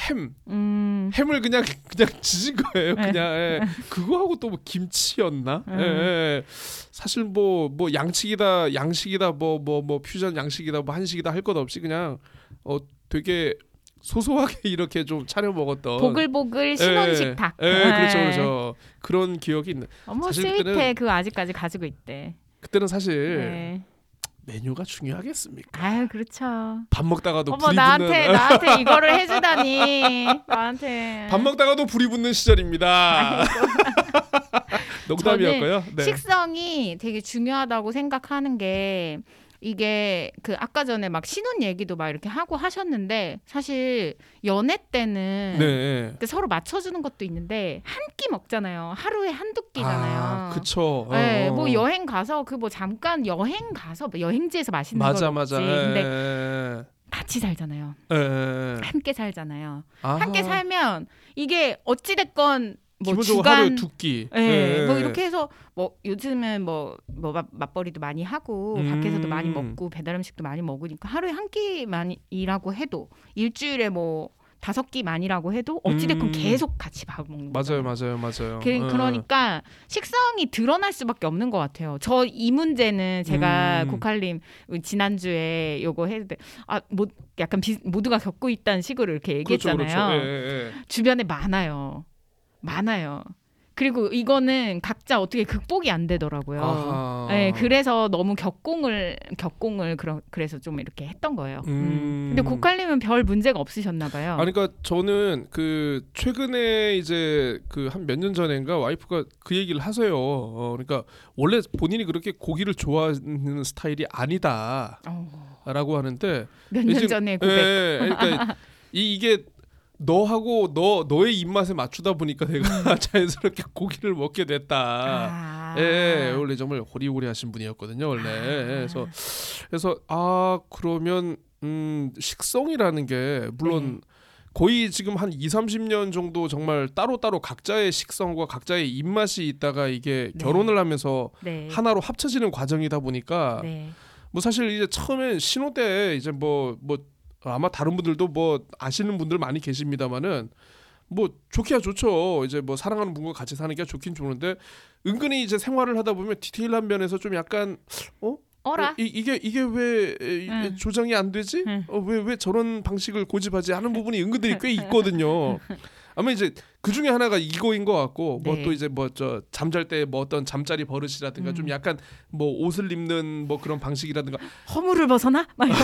햄, 음. 햄을 그냥 그냥 지진 거예요. 네. 그냥 예. 그거하고 또 뭐 김치였나? 음. 예, 예. 사실 뭐뭐 양식이다, 양식이다, 뭐뭐 뭐 퓨전 양식이다, 뭐 한식이다 할 것 없이 그냥 어 되게 소소하게 이렇게 좀 차려 먹었던 보글보글 신혼식 닭. 예, 예, 그렇죠, 네. 그렇죠. 그런 기억이 있는. 어머 그거 아직까지 가지고 있대. 그때는 사실 네. 메뉴가 중요하겠습니까? 아유 그렇죠. 밥 먹다가도 어머 불이 나한테 붙는 나한테 이거를 해주다니 나한테. 밥 먹다가도 불이 붙는 시절입니다. 농담이었고요. 네. 식성이 되게 중요하다고 생각하는 게 이게 그 아까 전에 막 신혼 얘기도 막 이렇게 하고 하셨는데 사실 연애 때는 네. 그 서로 맞춰주는 것도 있는데 한 끼 먹잖아요. 하루에 한두 끼잖아요. 아, 그쵸. 네, 어. 뭐 여행 가서 그 뭐 잠깐 여행 가서 뭐 여행지에서 맛있는 맞아 거 맞아. 먹지. 근데 예. 같이 살잖아요. 예, 예. 함께 살잖아요. 아하. 함께 살면 이게 어찌 됐건 뭐 기본적으로 주간 하루에 두 끼. 예, 예. 뭐 이렇게 해서 뭐 요즘은 뭐, 뭐 맛- 맞벌이도 많이 하고 음. 밖에서도 많이 먹고 배달 음식도 많이 먹으니까 하루에 한 끼만이라고 해도 일주일에 뭐 다섯 끼만이라고 해도 어찌됐건 음. 계속 같이 밥 먹는 맞아요, 거잖아요. 맞아요, 맞아요. 그, 예. 그러니까 식성이 드러날 수밖에 없는 것 같아요. 저 이 문제는 제가 음. 고칼님 지난주에 요거 했는데 아뭐 약간 비, 모두가 겪고 있다는 식으로 이렇게 그렇죠, 얘기했잖아요. 그렇죠. 예, 예, 예. 주변에 많아요. 많아요. 그리고 이거는 각자 어떻게 극복이 안 되더라고요. 아하. 네, 그래서 너무 격공을 격공을 그러, 그래서 좀 이렇게 했던 거예요. 음. 음. 근데 고칼님은 별 문제가 없으셨나 봐요. 아니 그러니까 저는 그 최근에 이제 그 한 몇 년 전인가 와이프가 그 얘기를 하세요. 어, 그러니까 원래 본인이 그렇게 고기를 좋아하는 스타일이 아니다라고 어, 하는데 몇 년 전에 고백. 예, 그러니까 이, 이게 너하고 너 너의 입맛에 맞추다 보니까 내가 자연스럽게 고기를 먹게 됐다. 아. 예, 원래 정말 호리호리하신 분이었거든요, 원래. 아. 그래서 그래서 아 그러면 음 식성이라는 게 물론 네. 거의 지금 한 2, 30년 정도 정말 따로따로 각자의 식성과 각자의 입맛이 있다가 이게 네. 결혼을 하면서 네. 하나로 합쳐지는 과정이다 보니까 네. 뭐 사실 이제 처음에 신혼 때 이제 뭐뭐 아마 다른 분들도 뭐 아시는 분들 많이 계십니다만은 뭐 좋기야 좋죠. 이제 뭐 사랑하는 분과 같이 사는 게 좋긴 좋은데 은근히 이제 생활을 하다 보면 디테일한 면에서 좀 약간 어라. 어, 이, 이게 이게 왜 응. 조정이 안 되지? 응. 어, 왜왜 저런 방식을 고집하지 하는 부분이 은근히 꽤 있거든요. 아마 이제 그 중에 하나가 이거인 것 같고 뭐 네. 또 이제 뭐 저 잠잘 때 뭐 어떤 잠자리 버릇이라든가 음. 좀 약간 뭐 옷을 입는 뭐 그런 방식이라든가 허물을 벗어나? 막 이런.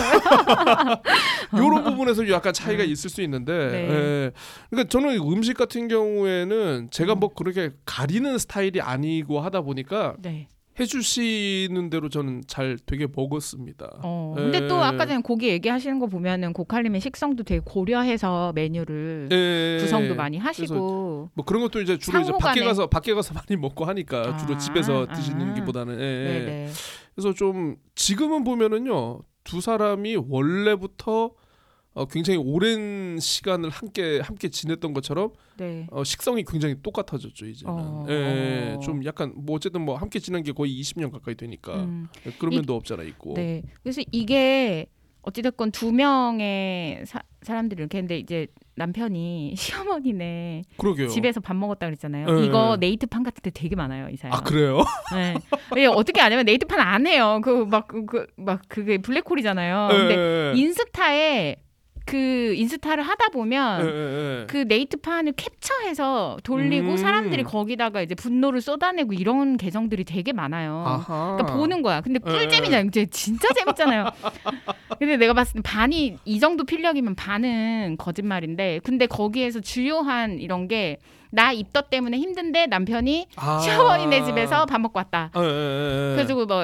이런 부분에서 약간 차이가 있을 수 있는데 어. 네. 예. 그러니까 저는 음식 같은 경우에는 제가 뭐 그렇게 가리는 스타일이 아니고 하다 보니까 네. 해주시는 대로 저는 잘 되게 먹었습니다. 어. 예. 근데 또 아까 전에 고기 얘기하시는 거 보면은 고칼님의 식성도 되게 고려해서 메뉴를 예. 구성도 많이 하시고. 뭐 그런 것도 이제 주로 이제 밖에. 가서 밖에 가서 많이 먹고 하니까 주로 아, 집에서 아. 드시는 게보다는 예, 예. 네네. 그래서 좀 지금은 보면은요 두 사람이 원래부터 어, 굉장히 오랜 시간을 함께 함께 지냈던 것처럼 네. 어, 식성이 굉장히 똑같아졌죠 이제는. 어. 예, 좀 약간 뭐 어쨌든 뭐 함께 지낸 게 거의 20년 가까이 되니까 음. 그런 이- 면도 없잖아 있고. 네. 그래서 이게 어찌됐건 두 명의 사, 사람들이 이렇게 했는데 이제 남편이 시어머니네 그러게요. 집에서 밥 먹었다 그랬잖아요. 네. 이거 네이트판 같은 데 되게 많아요, 이 사연. 아 그래요? 네. 왜 어떻게 안 하면 네이트판 안 해요. 그막 그 막 그게 블랙홀이잖아요. 근데 예, 예, 인스타에 그 인스타를 하다 보면 예, 예, 예. 그 네이트판을 캡처해서 돌리고 음. 사람들이 거기다가 이제 분노를 쏟아내고 이런 계정들이 되게 많아요. 아하. 그러니까 보는 거야. 근데 예, 꿀잼이잖아요. 이제 진짜 재밌잖아요. 근데 내가 봤을 때 반이 이 정도 필력이면 반은 거짓말인데 근데 거기에서 주요한 이런 게 나 입덧 때문에 힘든데 남편이 아. 시어머니네 집에서 밥 먹고 왔다. 예, 예, 예. 그래가지고 뭐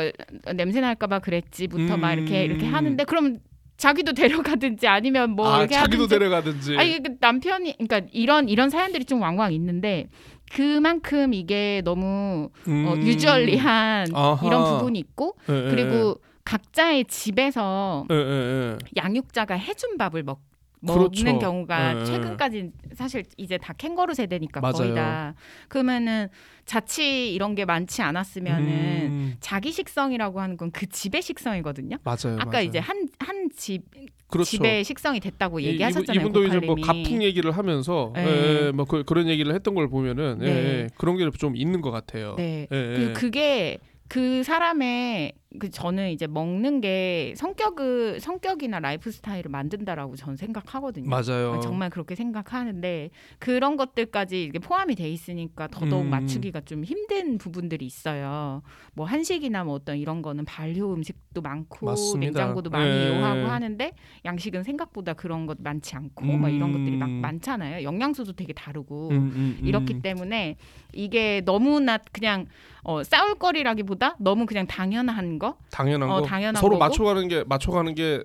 냄새 날까봐 그랬지부터 막 이렇게 음. 이렇게 하는데 그럼 자기도 데려가든지 아니면 뭐 아 이렇게 자기도 하든지. 데려가든지. 아니 그 남편이 그러니까 이런 이런 사연들이 좀 왕왕 있는데 그만큼 이게 너무 어, 음. 유주얼리한 아하. 이런 부분이 있고 예, 예, 그리고 각자의 집에서 예, 예, 예. 양육자가 해준 밥을 먹 그렇죠. 먹는 경우가 예. 최근까지 사실 이제 다 캥거루 세대니까 맞아요. 거의 다 그러면은 자취 이런 게 많지 않았으면은 음, 자기 식성이라고 하는 건 그 집의 식성이거든요. 맞아요. 아까 맞아요. 이제 한 한집 그렇죠. 집의 식성이 됐다고 이- 얘기하셨잖아요. 이분, 도 이제 뭐. 가풍 얘기를 하면서 네. 예, 예, 뭐 그, 그런 얘기를 했던 걸 보면은 예, 네. 예, 그런 게 좀 있는 것 같아요. 네. 예, 예. 그 그게 그 사람의 그 저는 이제 먹는 게 성격을 성격이나 라이프 스타일을 만든다라고 저는 생각하거든요. 맞아요. 정말 그렇게 생각하는데 그런 것들까지 이게 포함이 돼 있으니까 더더욱 음. 맞추기가 좀 힘든 부분들이 있어요. 뭐 한식이나 뭐 어떤 이런 거는 발효 음식도 많고 맞습니다. 냉장고도 많이 예. 이용하고 하는데 양식은 생각보다 그런 것 많지 않고 막 이런 것들이 막 음. 많잖아요. 영양소도 되게 다르고 음, 음, 음. 이렇기 때문에 이게 너무나 그냥 어, 싸울 거리라기보다 너무 그냥 당연한 거. 당연한 어, 거. 당연한 서로 거고. 맞춰가는 게 맞춰가는 게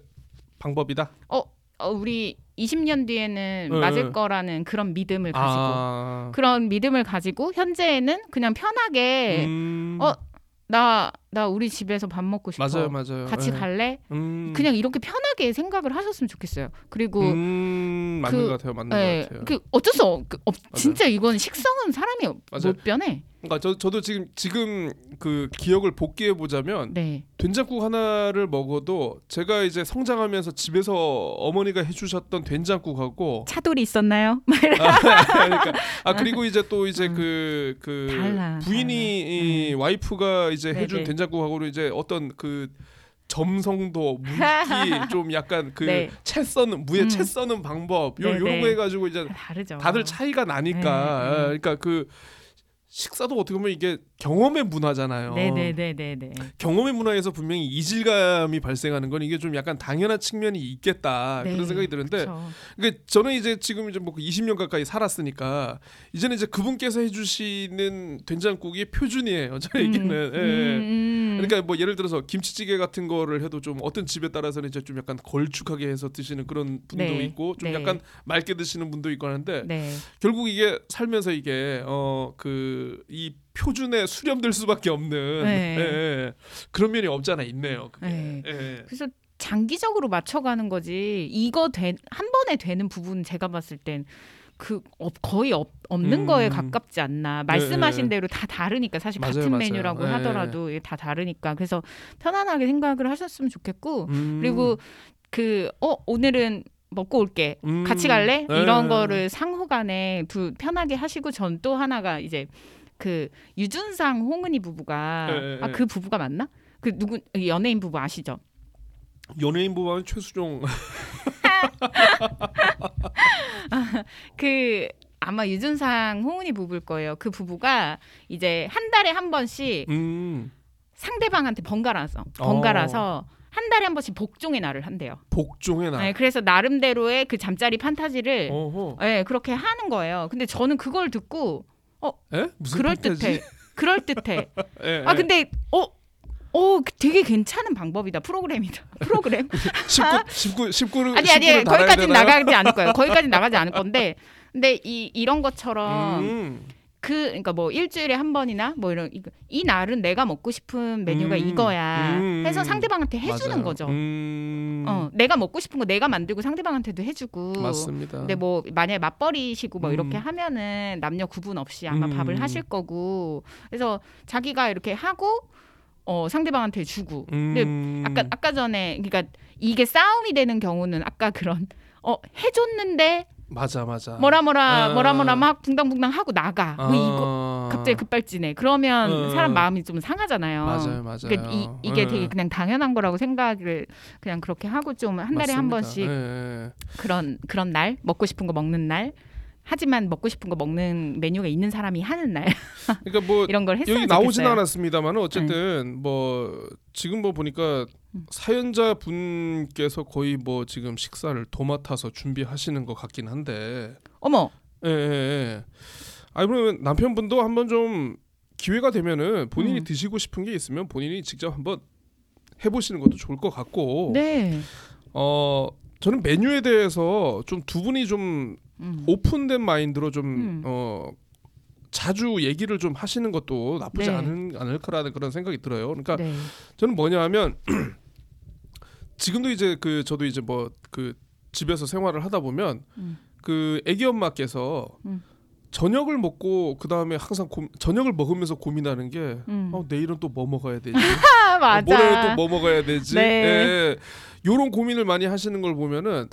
방법이다. 어, 우리 20년 뒤에는 네, 맞을 네. 거라는 그런 믿음을 가지고 아, 그런 믿음을 가지고 현재에는 그냥 편하게 음, 어, 나나 우리 집에서 밥 먹고 싶어. 맞아요, 맞아요. 같이 예. 갈래? 음, 그냥 이렇게 편하게 생각을 하셨으면 좋겠어요. 그리고 음, 맞는 그- 것 같아요, 맞는 예, 것 같아요. 그 어쩔 수 없, 그, 없 진짜 이건 식성은 사람이 맞아요. 못 변해. 그러니까 저 저도 지금 지금 그 기억을 복귀해 보자면 네. 된장국 하나를 먹어도 제가 이제 성장하면서 집에서 어머니가 해주셨던 된장국하고 차돌이 있었나요? 아, 그러니까 아 그리고 이제 또 이제 음. 그, 그 부인이 달라. 이 와이프가 이제 네네. 해준 된장 국하고는 이제 어떤 그 점성도 물기 좀 약간 그 네. 채 써는 무에 음. 채 써는 방법 요 네네. 요런 거 해가지고 이제 다르죠. 다들 차이가 나니까 네, 아, 네. 그러니까 그 식사도 어떻게 보면 이게 경험의 문화잖아요. 네네네네네. 경험의 문화에서 분명히 이질감이 발생하는 건 이게 좀 약간 당연한 측면이 있겠다 네, 그런 생각이 드는데 그쵸. 그러니까 저는 이제 지금 이제 뭐 20년 가까이 살았으니까 이제는 이제 그분께서 해주시는 된장국이 표준이에요 저에게는. 음, 예, 예. 음, 음. 그러니까 뭐 예를 들어서 김치찌개 같은 거를 해도 좀 어떤 집에 따라서는 이제 좀 약간 걸쭉하게 해서 드시는 그런 분도 네, 있고 좀 네. 약간 맑게 드시는 분도 있고 하는데 네. 결국 이게 살면서 이게 어 그 이 표준에 수렴될 수밖에 없는 네. 예, 예. 그런 면이 없잖아 있네요. 그게. 네. 예. 그래서 장기적으로 맞춰가는 거지. 이거 된, 한 번에 되는 부분 제가 봤을 땐. 그 없- 거의 없, 없는 음. 거에 가깝지 않나 말씀하신 네. 대로 다 다르니까 사실 맞아요, 같은 맞아요. 메뉴라고 네. 하더라도 이게 다 다르니까 그래서 편안하게 생각을 하셨으면 좋겠고 음. 그리고 그 어 오늘은 먹고 올게 음. 같이 갈래 네. 이런 거를 상호간에 두 편하게 하시고 전 또 하나가 이제 그 유준상 홍은희 부부가 네, 네, 아 네. 그 부부가 맞나 그 누구 연예인 부부 아시죠? 연예인 부부는 최수종 그 아마 유준상 홍은희 부부일 거예요. 그 부부가 이제 한 달에 한 번씩 음. 상대방한테 번갈아서 번갈아서 한 달에 한 번씩 복종의 날을 한대요. 복종의 날. 네, 그래서 나름대로의 그 잠자리 판타지를 어허. 네, 그렇게 하는 거예요. 근데 저는 그걸 듣고 에? 무슨 그럴? 듯해. 그럴 듯해. 예, 아 예. 근데 어, 어 되게 괜찮은 방법이다. 프로그램이다. 프로그램. 19 19 19를 아니 아니 거기까지 나가지 않을 거예요. 거기까지 나가지 않을 건데. 근데 이 이런 것처럼 음. 그 그러니까 뭐 일주일에 한 번이나 뭐 이런 이, 이 날은 내가 먹고 싶은 메뉴가 음. 이거야 음. 해서 상대방한테 해주는 맞아요. 거죠. 음. 어, 내가 먹고 싶은 거 내가 만들고 상대방한테도 해주고. 맞습니다. 근데 뭐 만약에 맞벌이시고 뭐 음. 이렇게 하면은 남녀 구분 없이 아마 음. 밥을 하실 거고 그래서 자기가 이렇게 하고 어 상대방한테 주고 근데 음. 아까 아까 전에 그러니까 이게 싸움이 되는 경우는 아까 그런 어 해줬는데 맞아 맞아. 뭐라 뭐라 아. 뭐라 뭐라 막 붕당붕당 하고 나가 뭐 이거 아. 갑자기 급발진해 그러면 어. 사람 마음이 좀 상하잖아요. 맞아요 맞아요. 그러니까 이, 이게 예. 되게 그냥 당연한 거라고 생각을 그냥 그렇게 하고 좀 한 달에 한 맞습니다. 번씩 예, 예. 그런 그런 날 먹고 싶은 거 먹는 날 하지만 먹고 싶은 거 먹는 메뉴가 있는 사람이 하는 날 그러니까 뭐 이런 걸 했으면 여기 나오진. 않았습니다만 어쨌든 뭐 지금 뭐 보니까 음. 사연자 분께서 거의 뭐 지금 식사를 도맡아서 준비하시는 것 같긴 한데 어머 예, 예, 예. 아 그러면 남편분도 한번 좀 기회가 되면은 본인이 음. 드시고 싶은 게 있으면 본인이 직접 한번 해보시는 것도 좋을 것 같고 네 어 저는 메뉴에 대해서 좀 두 분이 좀 음. 오픈된 마인드로 좀 음. 어. 자주 얘기를 좀 하시는 것도 나쁘지 네. 않은 않을 거라는 그런 생각이 들어요. 그러니까 네. 저는 뭐냐하면 지금도 이제 그 저도 이제 뭐 그 집에서 생활을 하다 보면 음. 그 애기 엄마께서 음. 저녁을 먹고 그 다음에 항상 고, 저녁을 먹으면서 고민하는 게 음. 어, 내일은 또 뭐 먹어야 되지? 아 맞아. 모레는 또 뭐 먹어야 되지? 네. 예. 요런 고민을 많이 하시는 걸 보면은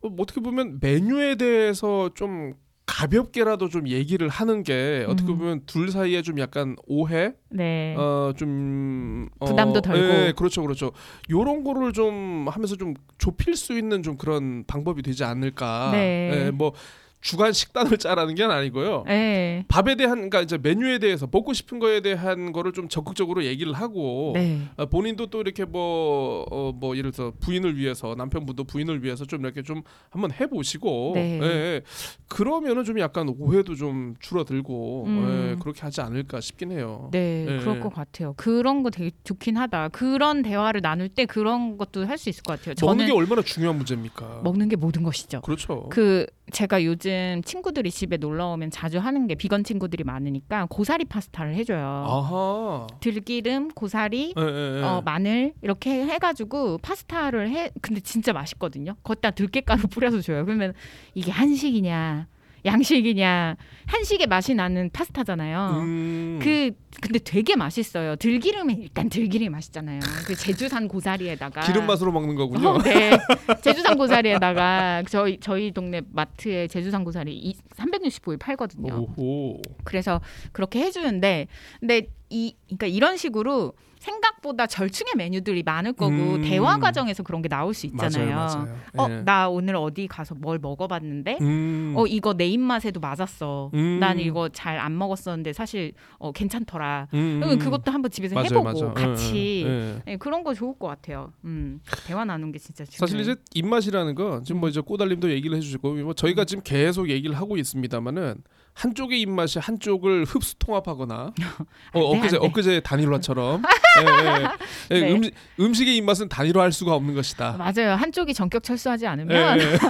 어, 뭐 어떻게 보면 메뉴에 대해서 좀 가볍게라도 좀 얘기를 하는 게 어떻게 음. 보면 둘 사이에 좀 약간 오해 네. 어좀 부담도 덜고. 예, 그렇죠 그렇죠 요런 거를 좀 하면서 좀 좁힐 수 있는 좀 그런 방법이 되지 않을까 네. 예, 뭐 주간 식단을 짜라는 게 아니고요. 네. 밥에 대한 그러니까 이제 메뉴에 대해서 먹고 싶은 거에 대한 거를 좀 적극적으로 얘기를 하고 네. 어, 본인도 또 이렇게 뭐, 어, 뭐 예를 들어서 부인을 위해서 남편분도 부인을 위해서 좀 이렇게 좀 한번 해보시고 네. 예, 예. 그러면은 좀 약간 오해도 좀 줄어들고 음. 예, 그렇게 하지 않을까 싶긴 해요. 네, 예. 그럴 것 같아요. 그런 거 되게 좋긴 하다. 그런 대화를 나눌 때 그런 것도 할 수 있을 것 같아요. 먹는 게 얼마나 중요한 문제입니까? 먹는 게 모든 것이죠. 그렇죠. 그 제가 요즘 친구들이 집에 놀러 오면 자주 하는 게 비건 친구들이 많으니까 고사리 파스타를 해줘요. 아하. 들기름, 고사리, 예, 예, 예. 어, 마늘 이렇게 해가지고 파스타를 해. 근데 진짜 맛있거든요. 거기다 들깨가루 뿌려서 줘요. 그러면 이게 한식이냐 양식이냐 한식의 맛이 나는 파스타잖아요. 음. 그 근데 되게 맛있어요. 들기름에 일단 들기름이 맛있잖아요. 그 제주산 고사리에다가 기름 맛으로 먹는 거군요. 어, 네. 제주산 고사리에다가 저희 저희 동네 마트에 제주산 고사리 이, 365일 팔거든요. 오호. 그래서 그렇게 해 주는데 근데 이 그러니까 이런 식으로 생각보다 절충의 메뉴들이 많을 거고 음. 대화 과정에서 그런 게 나올 수 있잖아요. 맞아요, 맞아요. 어, 예. 나 오늘 어디 가서 뭘 먹어봤는데 음. 어 이거 내 입맛에도 맞았어. 음. 난 이거 잘 안 먹었었는데 사실 어 괜찮더라. 음, 음. 그것도 한번 집에서 맞아요, 해보고 맞아요. 같이 예, 예, 예. 네, 그런 거 좋을 것 같아요. 음, 대화 나누는 게 진짜 중요해요. 사실 이제 입맛이라는 거 지금 뭐 이제 꼬달님도 얘기를 해주시고 뭐 저희가 지금 계속 얘기를 하고 있습니다만은 한쪽의 입맛이 한쪽을 흡수 통합하거나 어, 돼, 엊그제. 엊그제 단일화처럼 예, 예. 예, 네. 음, 음식의 입맛은 단일화할 수가 없는 것이다. 맞아요. 한쪽이 전격 철수하지 않으면 예, 예.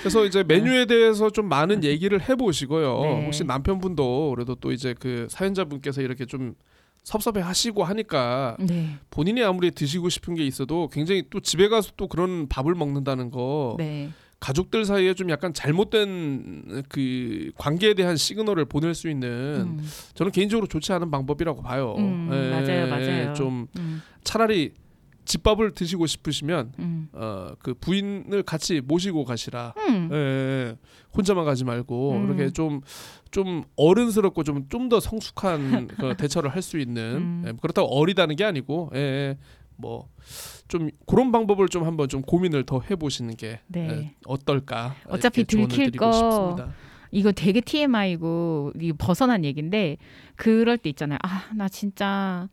그래서 이제 메뉴에 대해서 좀 많은 얘기를 해보시고요. 네. 혹시 남편분도 그래도 또 이제 그 사연자분께서 이렇게 좀 섭섭해 하시고 하니까 네, 본인이 아무리 드시고 싶은 게 있어도 굉장히 또 집에 가서 또 그런 밥을 먹는다는 거 네, 가족들 사이에 좀 약간 잘못된 그 관계에 대한 시그널을 보낼 수 있는 음, 저는 개인적으로 좋지 않은 방법이라고 봐요. 음, 맞아요, 맞아요. 좀 음, 차라리 집밥을 드시고 싶으시면 음, 어그 부인을 같이 모시고 가시라. 음. 예, 예. 혼자만 가지 말고 음. 이렇게 좀좀 어른스럽고 좀 좀 더 성숙한 그 대처를 할 수 있는 음. 예, 그렇다고 어리다는 게 아니고 예, 예. 뭐 좀 그런 방법을 좀 한번 좀 고민을 더 해보시는 게 네. 예, 어떨까 어차피 들킬 거 싶습니다. 이거 되게 TMI고 이거 벗어난 얘긴데 그럴 때 있잖아요. 아, 나 진짜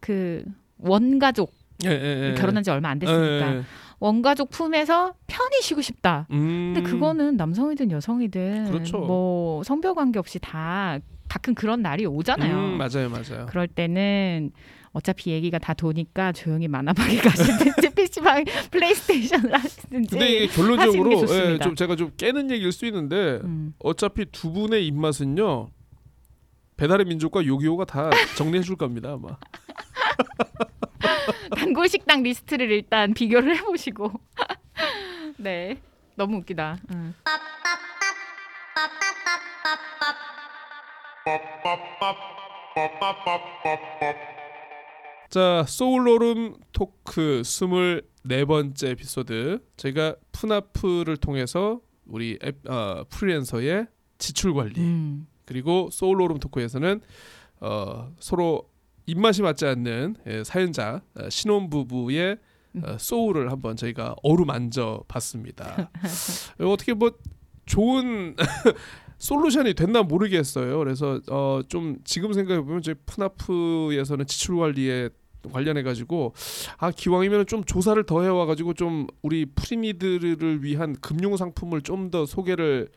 그 원가족 예, 예, 예. 결혼한 지 얼마 안 됐으니까 예, 예. 원가족 품에서 편히 쉬고 싶다. 음. 근데 그거는 남성이든 여성이든 그렇죠. 뭐 성별 관계 없이 다 가끔 그런 날이 오잖아요. 음, 맞아요, 맞아요. 그럴 때는 어차피 얘기가 다 도니까 조용히 만화방에 가시든지 PC방 플레이스테이션을 하시든지 근데 이게 결론적으로 게 예. 좀 제가 좀 깨는 얘기일 수 있는데 음. 어차피 두 분의 입맛은요 배달의 민족과 요기요가 다 정리해 줄 겁니다 아마. 단골 식당 리스트를 일단 비교를 해보시고 네 너무 웃기다. 음. 자 소울로름 토크 24번째 에피소드 저희가 푸나프를 통해서 우리 앱, 어, 프리랜서의 지출 관리 음. 그리고 소울로름 토크에서는 어, 서로 입맛이 맞지 않는 예, 사연자 어, 신혼부부의 어, 소울을 한번 저희가 어루만져 봤습니다. 어, 어떻게 뭐 좋은 솔루션이 됐나 모르겠어요. 그래서 어, 좀 지금 생각해 보면 저희 푸나프에서는 지출 관리에 관련해 가지고 아 기왕이면 좀 조사를 더 해와 가지고 좀 우리 프리니들을 위한 금융 상품을 좀 더 소개를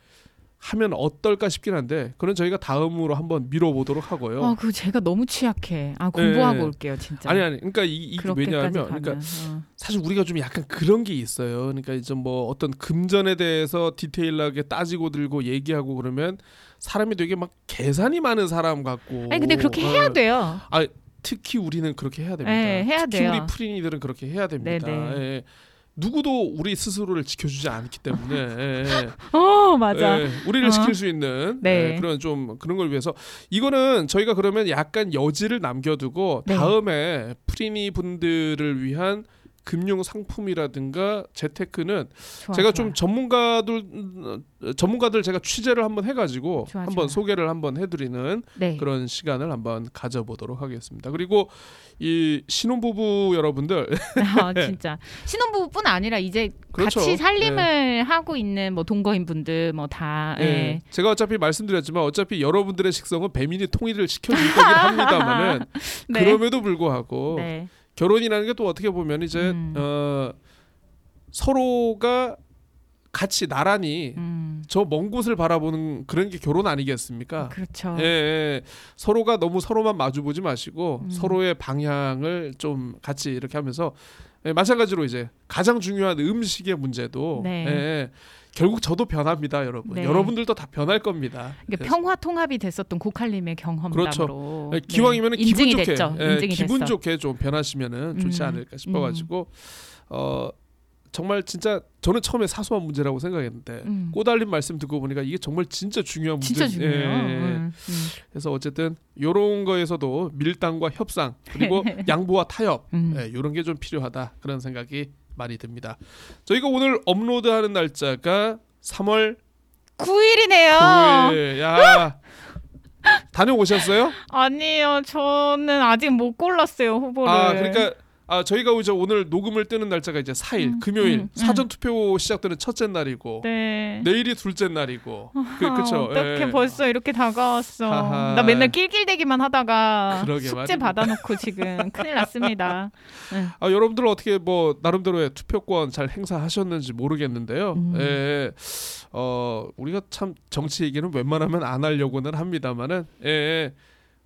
하면 어떨까 싶긴 한데 그건 저희가 다음으로 한번 밀어보도록 하고요. 아, 그 제가 너무 취약해. 아 공부하고 예. 올게요, 진짜. 아니 아니 그러니까 이, 그렇게까지 왜냐하면 가면. 그러니까 어. 사실 우리가 좀 약간 그런 게 있어요. 그러니까 이제 뭐 어떤 금전에 대해서 디테일하게 따지고 들고 얘기하고 그러면 사람이 되게 막 계산이 많은 사람 같고. 아니 근데 그렇게 어, 해야 돼요. 특히 우리는 그렇게 해야 됩니다. 네, 해야 특히 돼요. 우리 프리니들은 그렇게 해야 됩니다. 네네. 예. 누구도 우리 스스로를 지켜주지 않기 때문에 예, 예. 어 맞아. 예, 우리를 어. 지킬 수 있는 네. 예, 그런 좀 그런 걸 위해서 이거는 저희가 그러면 약간 여지를 남겨두고 네. 다음에 프리니 분들을 위한 금융 상품이라든가 재테크는 좋아, 제가 좋아. 좀 전문가들 어, 전문가들 제가 취재를 한번 해가지고 좋아, 한번. 소개를 한번 해드리는 네. 그런 시간을 한번 가져보도록 하겠습니다. 그리고 이 신혼부부 여러분들 아, 진짜 신혼부부뿐 아니라 이제 그렇죠. 같이 살림을 하고 있는 뭐 동거인 분들 뭐다 예. 예. 제가 어차피 말씀드렸지만 어차피 여러분들의 식성은 배민이 통일을 시켜줄 거긴 합니다만은 네. 그럼에도 불구하고 네. 결혼이라는 게 또 어떻게 보면 이제 음. 어, 서로가 같이 나란히 음. 저먼 곳을 바라보는 그런 게 결혼 아니겠습니까? 그렇죠. 예, 예. 서로가 너무 서로만 마주보지 마시고 음. 서로의 방향을 좀 같이 이렇게 하면서 예, 마찬가지로 이제 가장 중요한 음식의 문제도 네. 예, 예. 결국 저도 변합니다, 여러분. 네. 여러분들도 다 변할 겁니다. 그래서 평화 통합이 됐었던 고칼님의 경험담으로 예, 기왕이면 네. 기분 좋게. 예, 기분 됐어. 좋게 좀 변하시면은 좋지 음, 않을까 싶어가지고 어 정말 진짜 저는 처음에 사소한 문제라고 생각했는데 음. 꼬달린 말씀 듣고 보니까 이게 정말 진짜 중요한 문제. 진짜 중요해요. 예, 예. 음, 음. 그래서 어쨌든 요런 거에서도 밀당과 협상 그리고 양보와 타협 음. 예, 요런 게 좀 필요하다 그런 생각이 많이 듭니다. 저희가 오늘 업로드하는 날짜가 3월 9일이네요. 9일. 야 다녀오셨어요? 아니요, 저는 아직 못 골랐어요 후보를. 아 그러니까 아 저희가 이제 오늘 녹음을 뜨는 날짜가 이제 4일 음, 금요일 음, 사전 투표 시작되는 첫째 날이고 네. 내일이 둘째 날이고 그 그쵸 어떻게 예. 벌써 이렇게 다가왔어. 하하. 나 맨날 낄낄대기만 하다가 숙제 말입니다. 받아놓고 지금 큰일 났습니다. 아 여러분들 어떻게 뭐 나름대로의 투표권 잘 행사하셨는지 모르겠는데요. 음. 예, 어 우리가 참 정치 얘기는 웬만하면 안 하려고는 합니다만은 예, 예.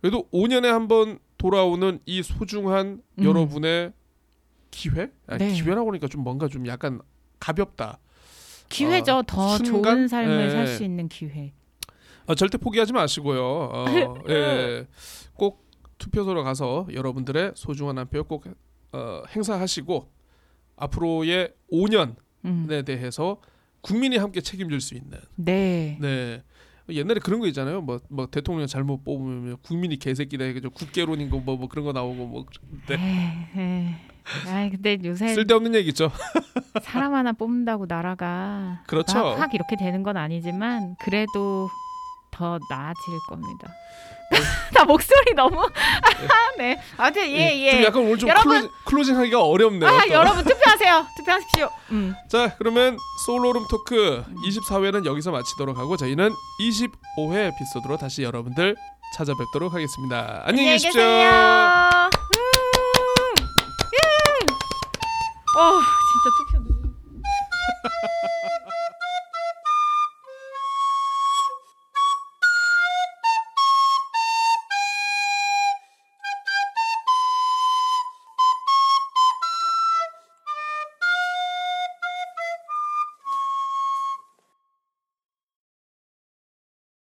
그래도 5년에 한 번 돌아오는 이 소중한 음. 여러분의 기회? 아, 네. 기회라고 하니까 좀 뭔가 좀 약간 가볍다. 기회죠. 어, 더 순간? 좋은 삶을 예. 살수 있는 기회. 아, 절대 포기하지 마시고요. 어, 예, 꼭 투표소로 가서 여러분들의 소중한 한 표꼭 어, 행사하시고 앞으로의 5년에 음. 대해서 국민이 함께 책임질 수 있는 네. 네. 옛날에 그런 거 있잖아요. 뭐, 뭐 대통령 잘못 뽑으면 국민이 개새끼다 해가지고 국계론인 거뭐뭐 그런 거 나오고 뭐 에이. 아이 근데 요새 쓸데없는 얘기죠. 사람 하나 뽑는다고 나라가 그렇죠. 막확 이렇게 되는 건 아니지만 그래도 더 나아질 겁니다. 나 목소리 너무 네. 아무튼 좀 예예. 약간 오늘 좀 여러분! closing, closing하기가 어렵네요. 아 또. 여러분 투표하세요. 투표하십시오. 음. 자 그러면 소울로룸 토크 24회는 여기서 마치도록 하고 저희는 25회 에피소드로 다시 여러분들 찾아뵙도록 하겠습니다. 안녕히 계십시오. 계세요. 음. 음. 어 진짜 투표.